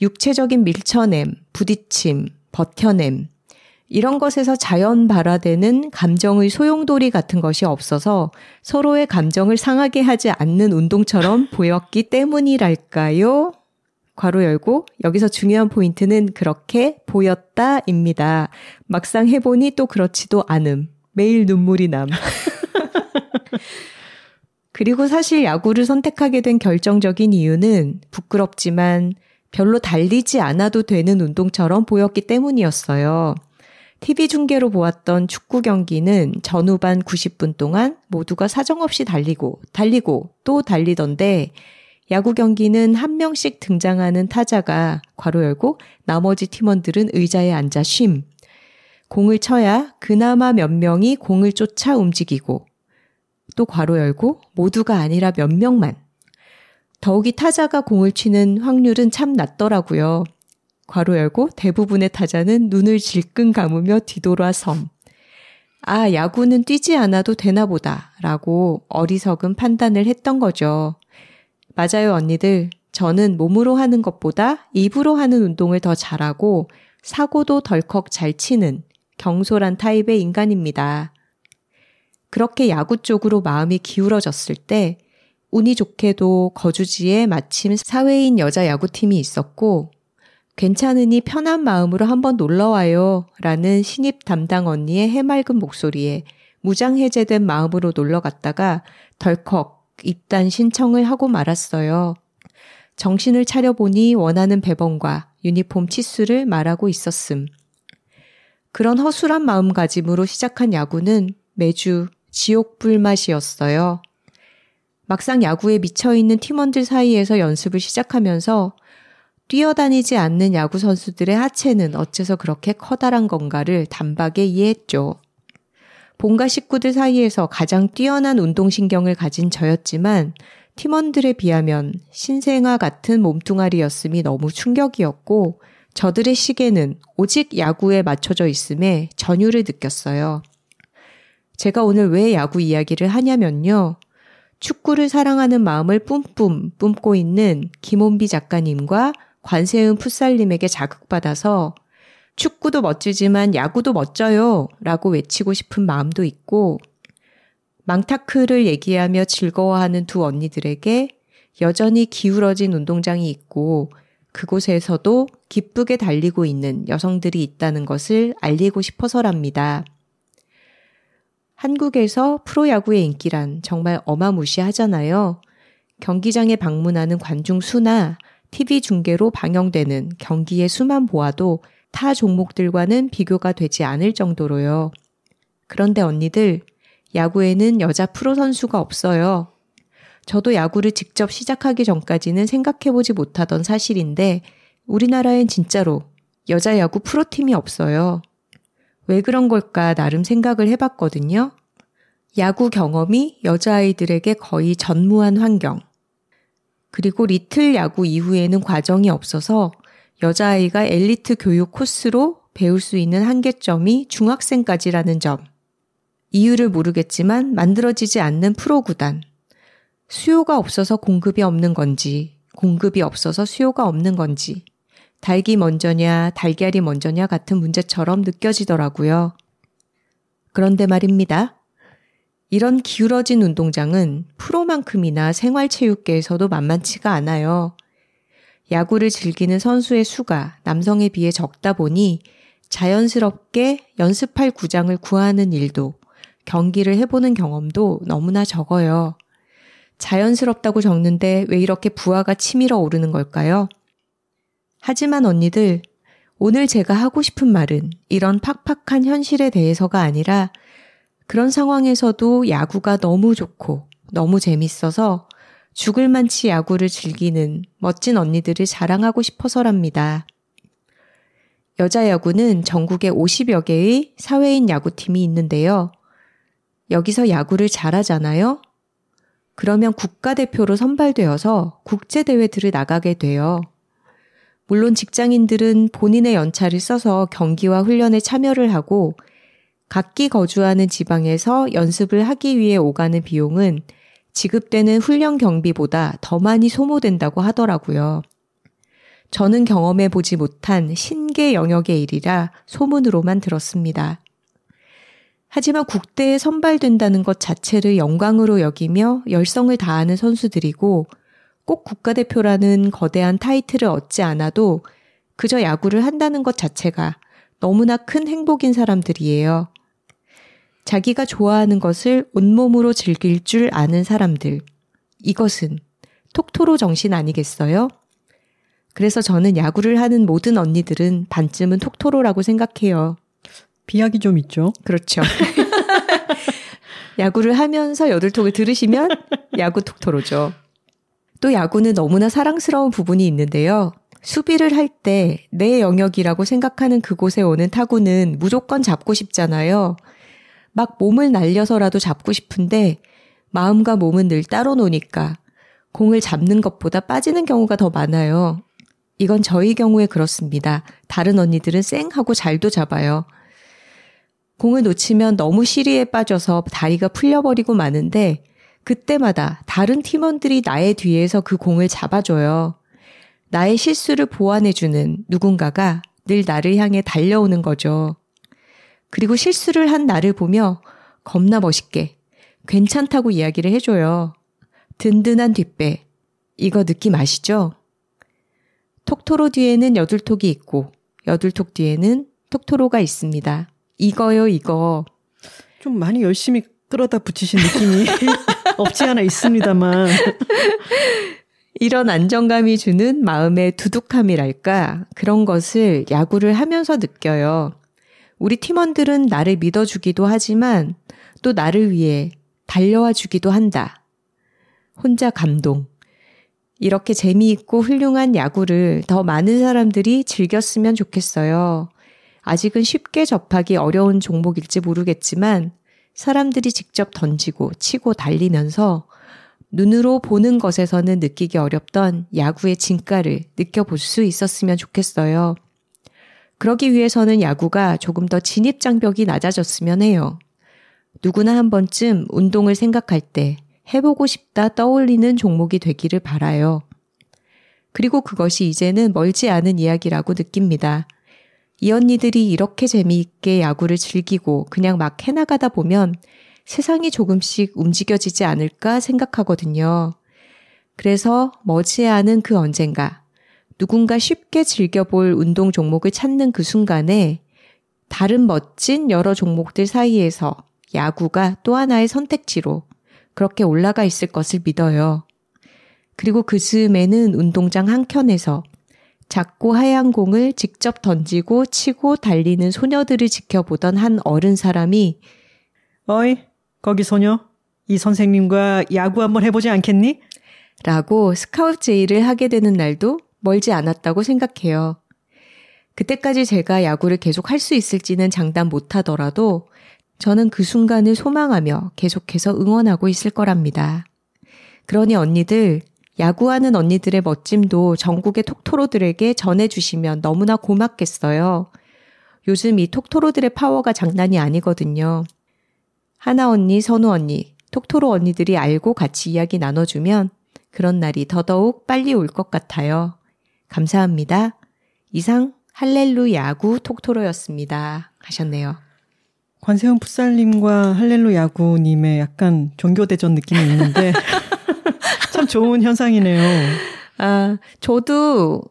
육체적인 밀쳐냄, 부딪힘, 버텨냄, 이런 것에서 자연 발화되는 감정의 소용돌이 같은 것이 없어서 서로의 감정을 상하게 하지 않는 운동처럼 보였기 때문이랄까요? 괄호 열고 여기서 중요한 포인트는 그렇게 보였다입니다. 막상 해보니 또 그렇지도 않음. 매일 눈물이 남. 그리고 사실 야구를 선택하게 된 결정적인 이유는 부끄럽지만 별로 달리지 않아도 되는 운동처럼 보였기 때문이었어요. TV 중계로 보았던 축구 경기는 전후반 90분 동안 모두가 사정없이 달리고, 달리고, 또 달리던데, 야구 경기는 한 명씩 등장하는 타자가 괄호 열고 나머지 팀원들은 의자에 앉아 쉼. 공을 쳐야 그나마 몇 명이 공을 쫓아 움직이고 또 괄호 열고 모두가 아니라 몇 명만. 더욱이 타자가 공을 치는 확률은 참 낮더라고요. 괄호 열고 대부분의 타자는 눈을 질끈 감으며 뒤돌아 섬. 아, 야구는 뛰지 않아도 되나 보다. 라고 어리석은 판단을 했던 거죠. 맞아요, 언니들. 저는 몸으로 하는 것보다 입으로 하는 운동을 더 잘하고 사고도 덜컥 잘 치는 경솔한 타입의 인간입니다. 그렇게 야구 쪽으로 마음이 기울어졌을 때 운이 좋게도 거주지에 마침 사회인 여자 야구팀이 있었고 괜찮으니 편한 마음으로 한번 놀러와요. 라는 신입 담당 언니의 해맑은 목소리에 무장해제된 마음으로 놀러 갔다가 덜컥 입단 신청을 하고 말았어요. 정신을 차려보니 원하는 배번과 유니폼 치수를 말하고 있었음. 그런 허술한 마음가짐으로 시작한 야구는 매주 지옥 불 맛이었어요. 막상 야구에 미쳐있는 팀원들 사이에서 연습을 시작하면서 뛰어다니지 않는 야구 선수들의 하체는 어째서 그렇게 커다란 건가를 단박에 이해했죠. 본가 식구들 사이에서 가장 뛰어난 운동신경을 가진 저였지만 팀원들에 비하면 신생아 같은 몸뚱아리였음이 너무 충격이었고 저들의 시계는 오직 야구에 맞춰져 있음에 전율을 느꼈어요. 제가 오늘 왜 야구 이야기를 하냐면요. 축구를 사랑하는 마음을 뿜뿜 뿜고 있는 김원비 작가님과 관세음 풋살님에게 자극받아서 축구도 멋지지만 야구도 멋져요 라고 외치고 싶은 마음도 있고 망타크를 얘기하며 즐거워하는 두 언니들에게 여전히 기울어진 운동장이 있고 그곳에서도 기쁘게 달리고 있는 여성들이 있다는 것을 알리고 싶어서랍니다. 한국에서 프로야구의 인기란 정말 어마무시하잖아요. 경기장에 방문하는 관중 수나 TV 중계로 방영되는 경기의 수만 보아도 타 종목들과는 비교가 되지 않을 정도로요. 그런데 언니들, 야구에는 여자 프로 선수가 없어요. 저도 야구를 직접 시작하기 전까지는 생각해보지 못하던 사실인데, 우리나라엔 진짜로 여자 야구 프로팀이 없어요. 왜 그런 걸까 나름 생각을 해봤거든요. 야구 경험이 여자아이들에게 거의 전무한 환경. 그리고 리틀 야구 이후에는 과정이 없어서 여자아이가 엘리트 교육 코스로 배울 수 있는 한계점이 중학생까지라는 점. 이유를 모르겠지만 만들어지지 않는 프로구단. 수요가 없어서 공급이 없는 건지, 공급이 없어서 수요가 없는 건지. 닭이 먼저냐, 달걀이 먼저냐 같은 문제처럼 느껴지더라고요. 그런데 말입니다. 이런 기울어진 운동장은 프로만큼이나 생활체육계에서도 만만치가 않아요. 야구를 즐기는 선수의 수가 남성에 비해 적다 보니 자연스럽게 연습할 구장을 구하는 일도 경기를 해보는 경험도 너무나 적어요. 자연스럽다고 적는데 왜 이렇게 부하가 치밀어 오르는 걸까요? 하지만 언니들, 오늘 제가 하고 싶은 말은 이런 팍팍한 현실에 대해서가 아니라 그런 상황에서도 야구가 너무 좋고 너무 재밌어서 죽을 만치 야구를 즐기는 멋진 언니들을 자랑하고 싶어서랍니다. 여자 야구는 전국에 50여 개의 사회인 야구팀이 있는데요. 여기서 야구를 잘하잖아요? 그러면 국가대표로 선발되어서 국제대회들을 나가게 돼요. 물론 직장인들은 본인의 연차를 써서 경기와 훈련에 참여를 하고 각기 거주하는 지방에서 연습을 하기 위해 오가는 비용은 지급되는 훈련 경비보다 더 많이 소모된다고 하더라고요. 저는 경험해 보지 못한 신계 영역의 일이라 소문으로만 들었습니다. 하지만 국대에 선발된다는 것 자체를 영광으로 여기며 열성을 다하는 선수들이고 꼭 국가대표라는 거대한 타이틀을 얻지 않아도 그저 야구를 한다는 것 자체가 너무나 큰 행복인 사람들이에요. 자기가 좋아하는 것을 온몸으로 즐길 줄 아는 사람들. 이것은 톡토로 정신 아니겠어요? 그래서 저는 야구를 하는 모든 언니들은 반쯤은 톡토로라고 생각해요. 비약이 좀 있죠. 그렇죠. 야구를 하면서 여덟톡을 들으시면 야구 톡토로죠. 또 야구는 너무나 사랑스러운 부분이 있는데요. 수비를 할 때 내 영역이라고 생각하는 그곳에 오는 타구는 무조건 잡고 싶잖아요. 막 몸을 날려서라도 잡고 싶은데 마음과 몸은 늘 따로 노니까 공을 잡는 것보다 빠지는 경우가 더 많아요. 이건 저희 경우에 그렇습니다. 다른 언니들은 쌩 하고 잘도 잡아요. 공을 놓치면 너무 시리에 빠져서 다리가 풀려버리고 마는데 그때마다 다른 팀원들이 나의 뒤에서 그 공을 잡아줘요. 나의 실수를 보완해주는 누군가가 늘 나를 향해 달려오는 거죠. 그리고 실수를 한 나를 보며 겁나 멋있게 괜찮다고 이야기를 해줘요. 든든한 뒷배. 이거 느낌 아시죠? 톡토로 뒤에는 여둘톡이 있고 여둘톡 뒤에는 톡토로가 있습니다. 이거요, 이거. 좀 많이 열심히 끌어다 붙이신 느낌이 없지 않아 있습니다만. 이런 안정감이 주는 마음의 두둑함이랄까 그런 것을 야구를 하면서 느껴요. 우리 팀원들은 나를 믿어주기도 하지만 또 나를 위해 달려와 주기도 한다. 혼자 감동. 이렇게 재미있고 훌륭한 야구를 더 많은 사람들이 즐겼으면 좋겠어요. 아직은 쉽게 접하기 어려운 종목일지 모르겠지만 사람들이 직접 던지고 치고 달리면서 눈으로 보는 것에서는 느끼기 어렵던 야구의 진가를 느껴볼 수 있었으면 좋겠어요. 그러기 위해서는 야구가 조금 더 진입장벽이 낮아졌으면 해요. 누구나 한 번쯤 운동을 생각할 때 해보고 싶다 떠올리는 종목이 되기를 바라요. 그리고 그것이 이제는 멀지 않은 이야기라고 느낍니다. 이 언니들이 이렇게 재미있게 야구를 즐기고 그냥 막 해나가다 보면 세상이 조금씩 움직여지지 않을까 생각하거든요. 그래서 머지않은 그 언젠가 누군가 쉽게 즐겨볼 운동 종목을 찾는 그 순간에 다른 멋진 여러 종목들 사이에서 야구가 또 하나의 선택지로 그렇게 올라가 있을 것을 믿어요. 그리고 그 즈음에는 운동장 한켠에서 작고 하얀 공을 직접 던지고 치고 달리는 소녀들을 지켜보던 한 어른 사람이 어이, 거기 소녀. 이 선생님과 야구 한번 해보지 않겠니? 라고 스카우트 제의를 하게 되는 날도 멀지 않았다고 생각해요. 그때까지 제가 야구를 계속 할 수 있을지는 장담 못 하더라도 저는 그 순간을 소망하며 계속해서 응원하고 있을 거랍니다. 그러니 언니들, 야구하는 언니들의 멋짐도 전국의 톡토로들에게 전해주시면 너무나 고맙겠어요. 요즘 이 톡토로들의 파워가 장난이 아니거든요. 하나 언니, 선우 언니, 톡토로 언니들이 알고 같이 이야기 나눠주면 그런 날이 더더욱 빨리 올 것 같아요. 감사합니다. 이상 할렐루 야구 톡토로였습니다. 하셨네요. 관세음 풋살님과 할렐루 야구님의 약간 종교대전 느낌이 있는데 참 좋은 현상이네요. 아, 저도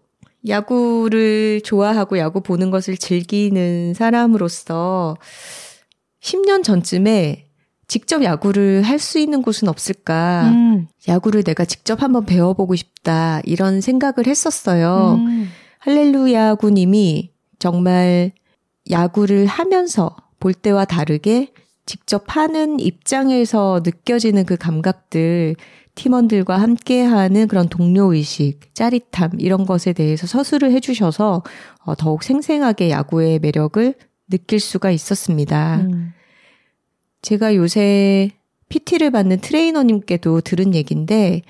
야구를 좋아하고 야구 보는 것을 즐기는 사람으로서 10년 전쯤에 직접 야구를 할 수 있는 곳은 없을까. 음. 야구를 내가 직접 한번 배워보고 싶다. 이런 생각을 했었어요. 음. 할렐루야 구님이 정말 야구를 하면서 볼 때와 다르게 직접 하는 입장에서 느껴지는 그 감각들, 팀원들과 함께하는 그런 동료 의식, 짜릿함, 이런 것에 대해서 서술을 해주셔서 어, 더욱 생생하게 야구의 매력을 느낄 수가 있었습니다. 음. 제가 요새 PT를 받는 트레이너님께도 들은 얘기인데,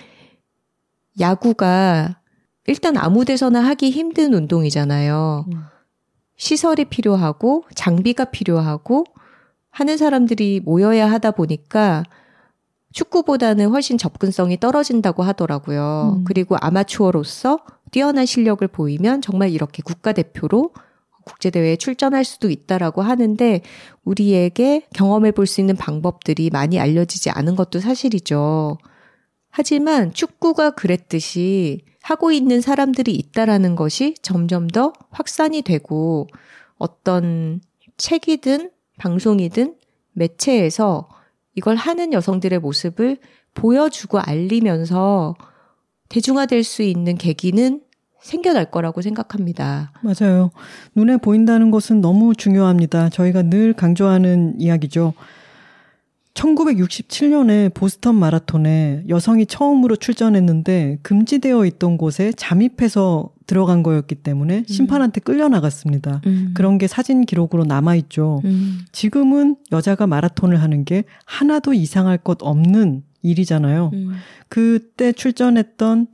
야구가 일단 아무 데서나 하기 힘든 운동이잖아요. 음. 시설이 필요하고, 장비가 필요하고, 하는 사람들이 모여야 하다 보니까 축구보다는 훨씬 접근성이 떨어진다고 하더라고요. 음. 그리고 아마추어로서 뛰어난 실력을 보이면 정말 이렇게 국가대표로 국제대회에 출전할 수도 있다라고 하는데 우리에게 경험해 볼 수 있는 방법들이 많이 알려지지 않은 것도 사실이죠. 하지만 축구가 그랬듯이 하고 있는 사람들이 있다라는 것이 점점 더 확산이 되고 어떤 책이든 방송이든 매체에서 이걸 하는 여성들의 모습을 보여주고 알리면서 대중화될 수 있는 계기는 생겨날 거라고 생각합니다. 맞아요. 눈에 보인다는 것은 너무 중요합니다. 저희가 늘 강조하는 이야기죠. 1967년에 보스턴 마라톤에 여성이 처음으로 출전했는데 금지되어 있던 곳에 잠입해서 들어간 거였기 때문에 음. 심판한테 끌려 나갔습니다. 음. 그런 게 사진 기록으로 남아 있죠. 음. 지금은 여자가 마라톤을 하는 게 하나도 이상할 것 없는 일이잖아요. 음. 그때 출전했던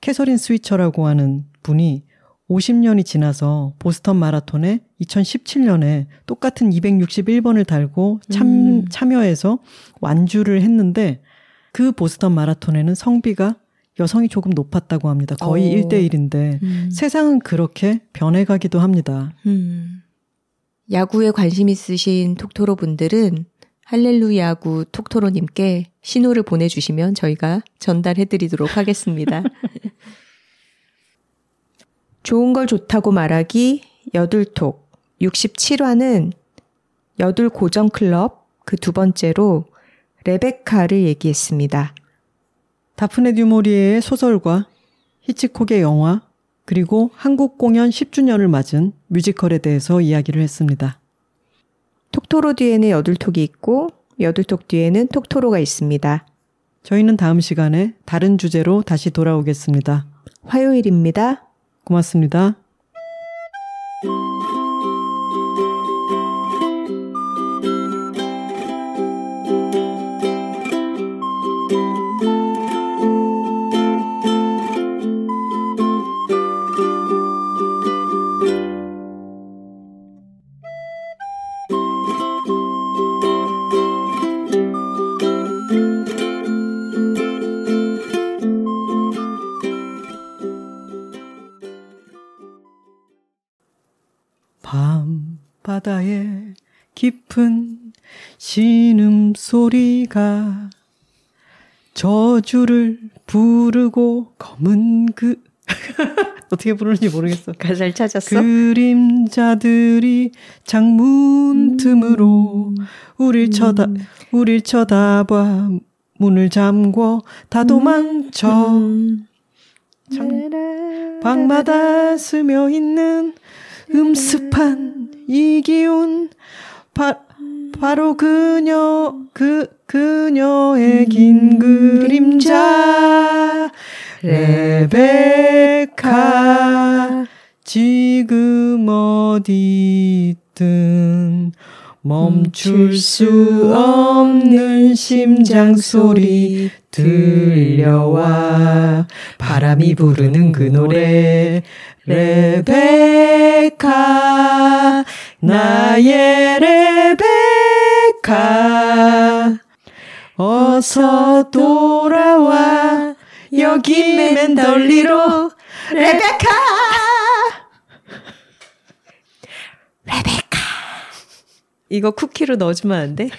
캐서린 스위처라고 하는 분이 50년이 지나서 보스턴 마라톤에 2017년에 똑같은 261번을 달고 참, 음. 참여해서 완주를 했는데 그 보스턴 마라톤에는 성비가 여성이 조금 높았다고 합니다. 거의 오. 1대1인데 음. 세상은 그렇게 변해가기도 합니다. 음. 야구에 관심 있으신 톡토로 분들은 할렐루야구 톡토로님께 신호를 보내주시면 저희가 전달해드리도록 하겠습니다. 좋은 걸 좋다고 말하기 여둘톡 67화는 여둘 고정 클럽 그 두 번째로 레베카를 얘기했습니다. 다프네 듀모리의 소설과 히치콕의 영화 그리고 한국 공연 10주년을 맞은 뮤지컬에 대해서 이야기를 했습니다. 톡토로 뒤에는 여둘톡이 있고 여둘톡 뒤에는 톡토로가 있습니다. 저희는 다음 시간에 다른 주제로 다시 돌아오겠습니다. 화요일입니다. 고맙습니다. 바다의 깊은 신음소리가 저주를 부르고 검은 그 어떻게 부르는지 모르겠어. 가사를 찾았어? 그림자들이 창문 음. 틈으로 우릴 쳐다 음. 우릴 쳐다봐 문을 잠궈 다 도망쳐. 음. 방마다 스며 있는 음습한 이 기운 바, 바로 그녀 그 그녀의 긴 그림자. 레베카 지금 어디든 멈출 수 없는 심장 소리 들려와. 바람이 부르는 그 노래 레베카 나의 레베카 어서 돌아와. 여기 맨덜리로 레베카. 레베카. 이거 쿠키로 넣어주면 안 돼?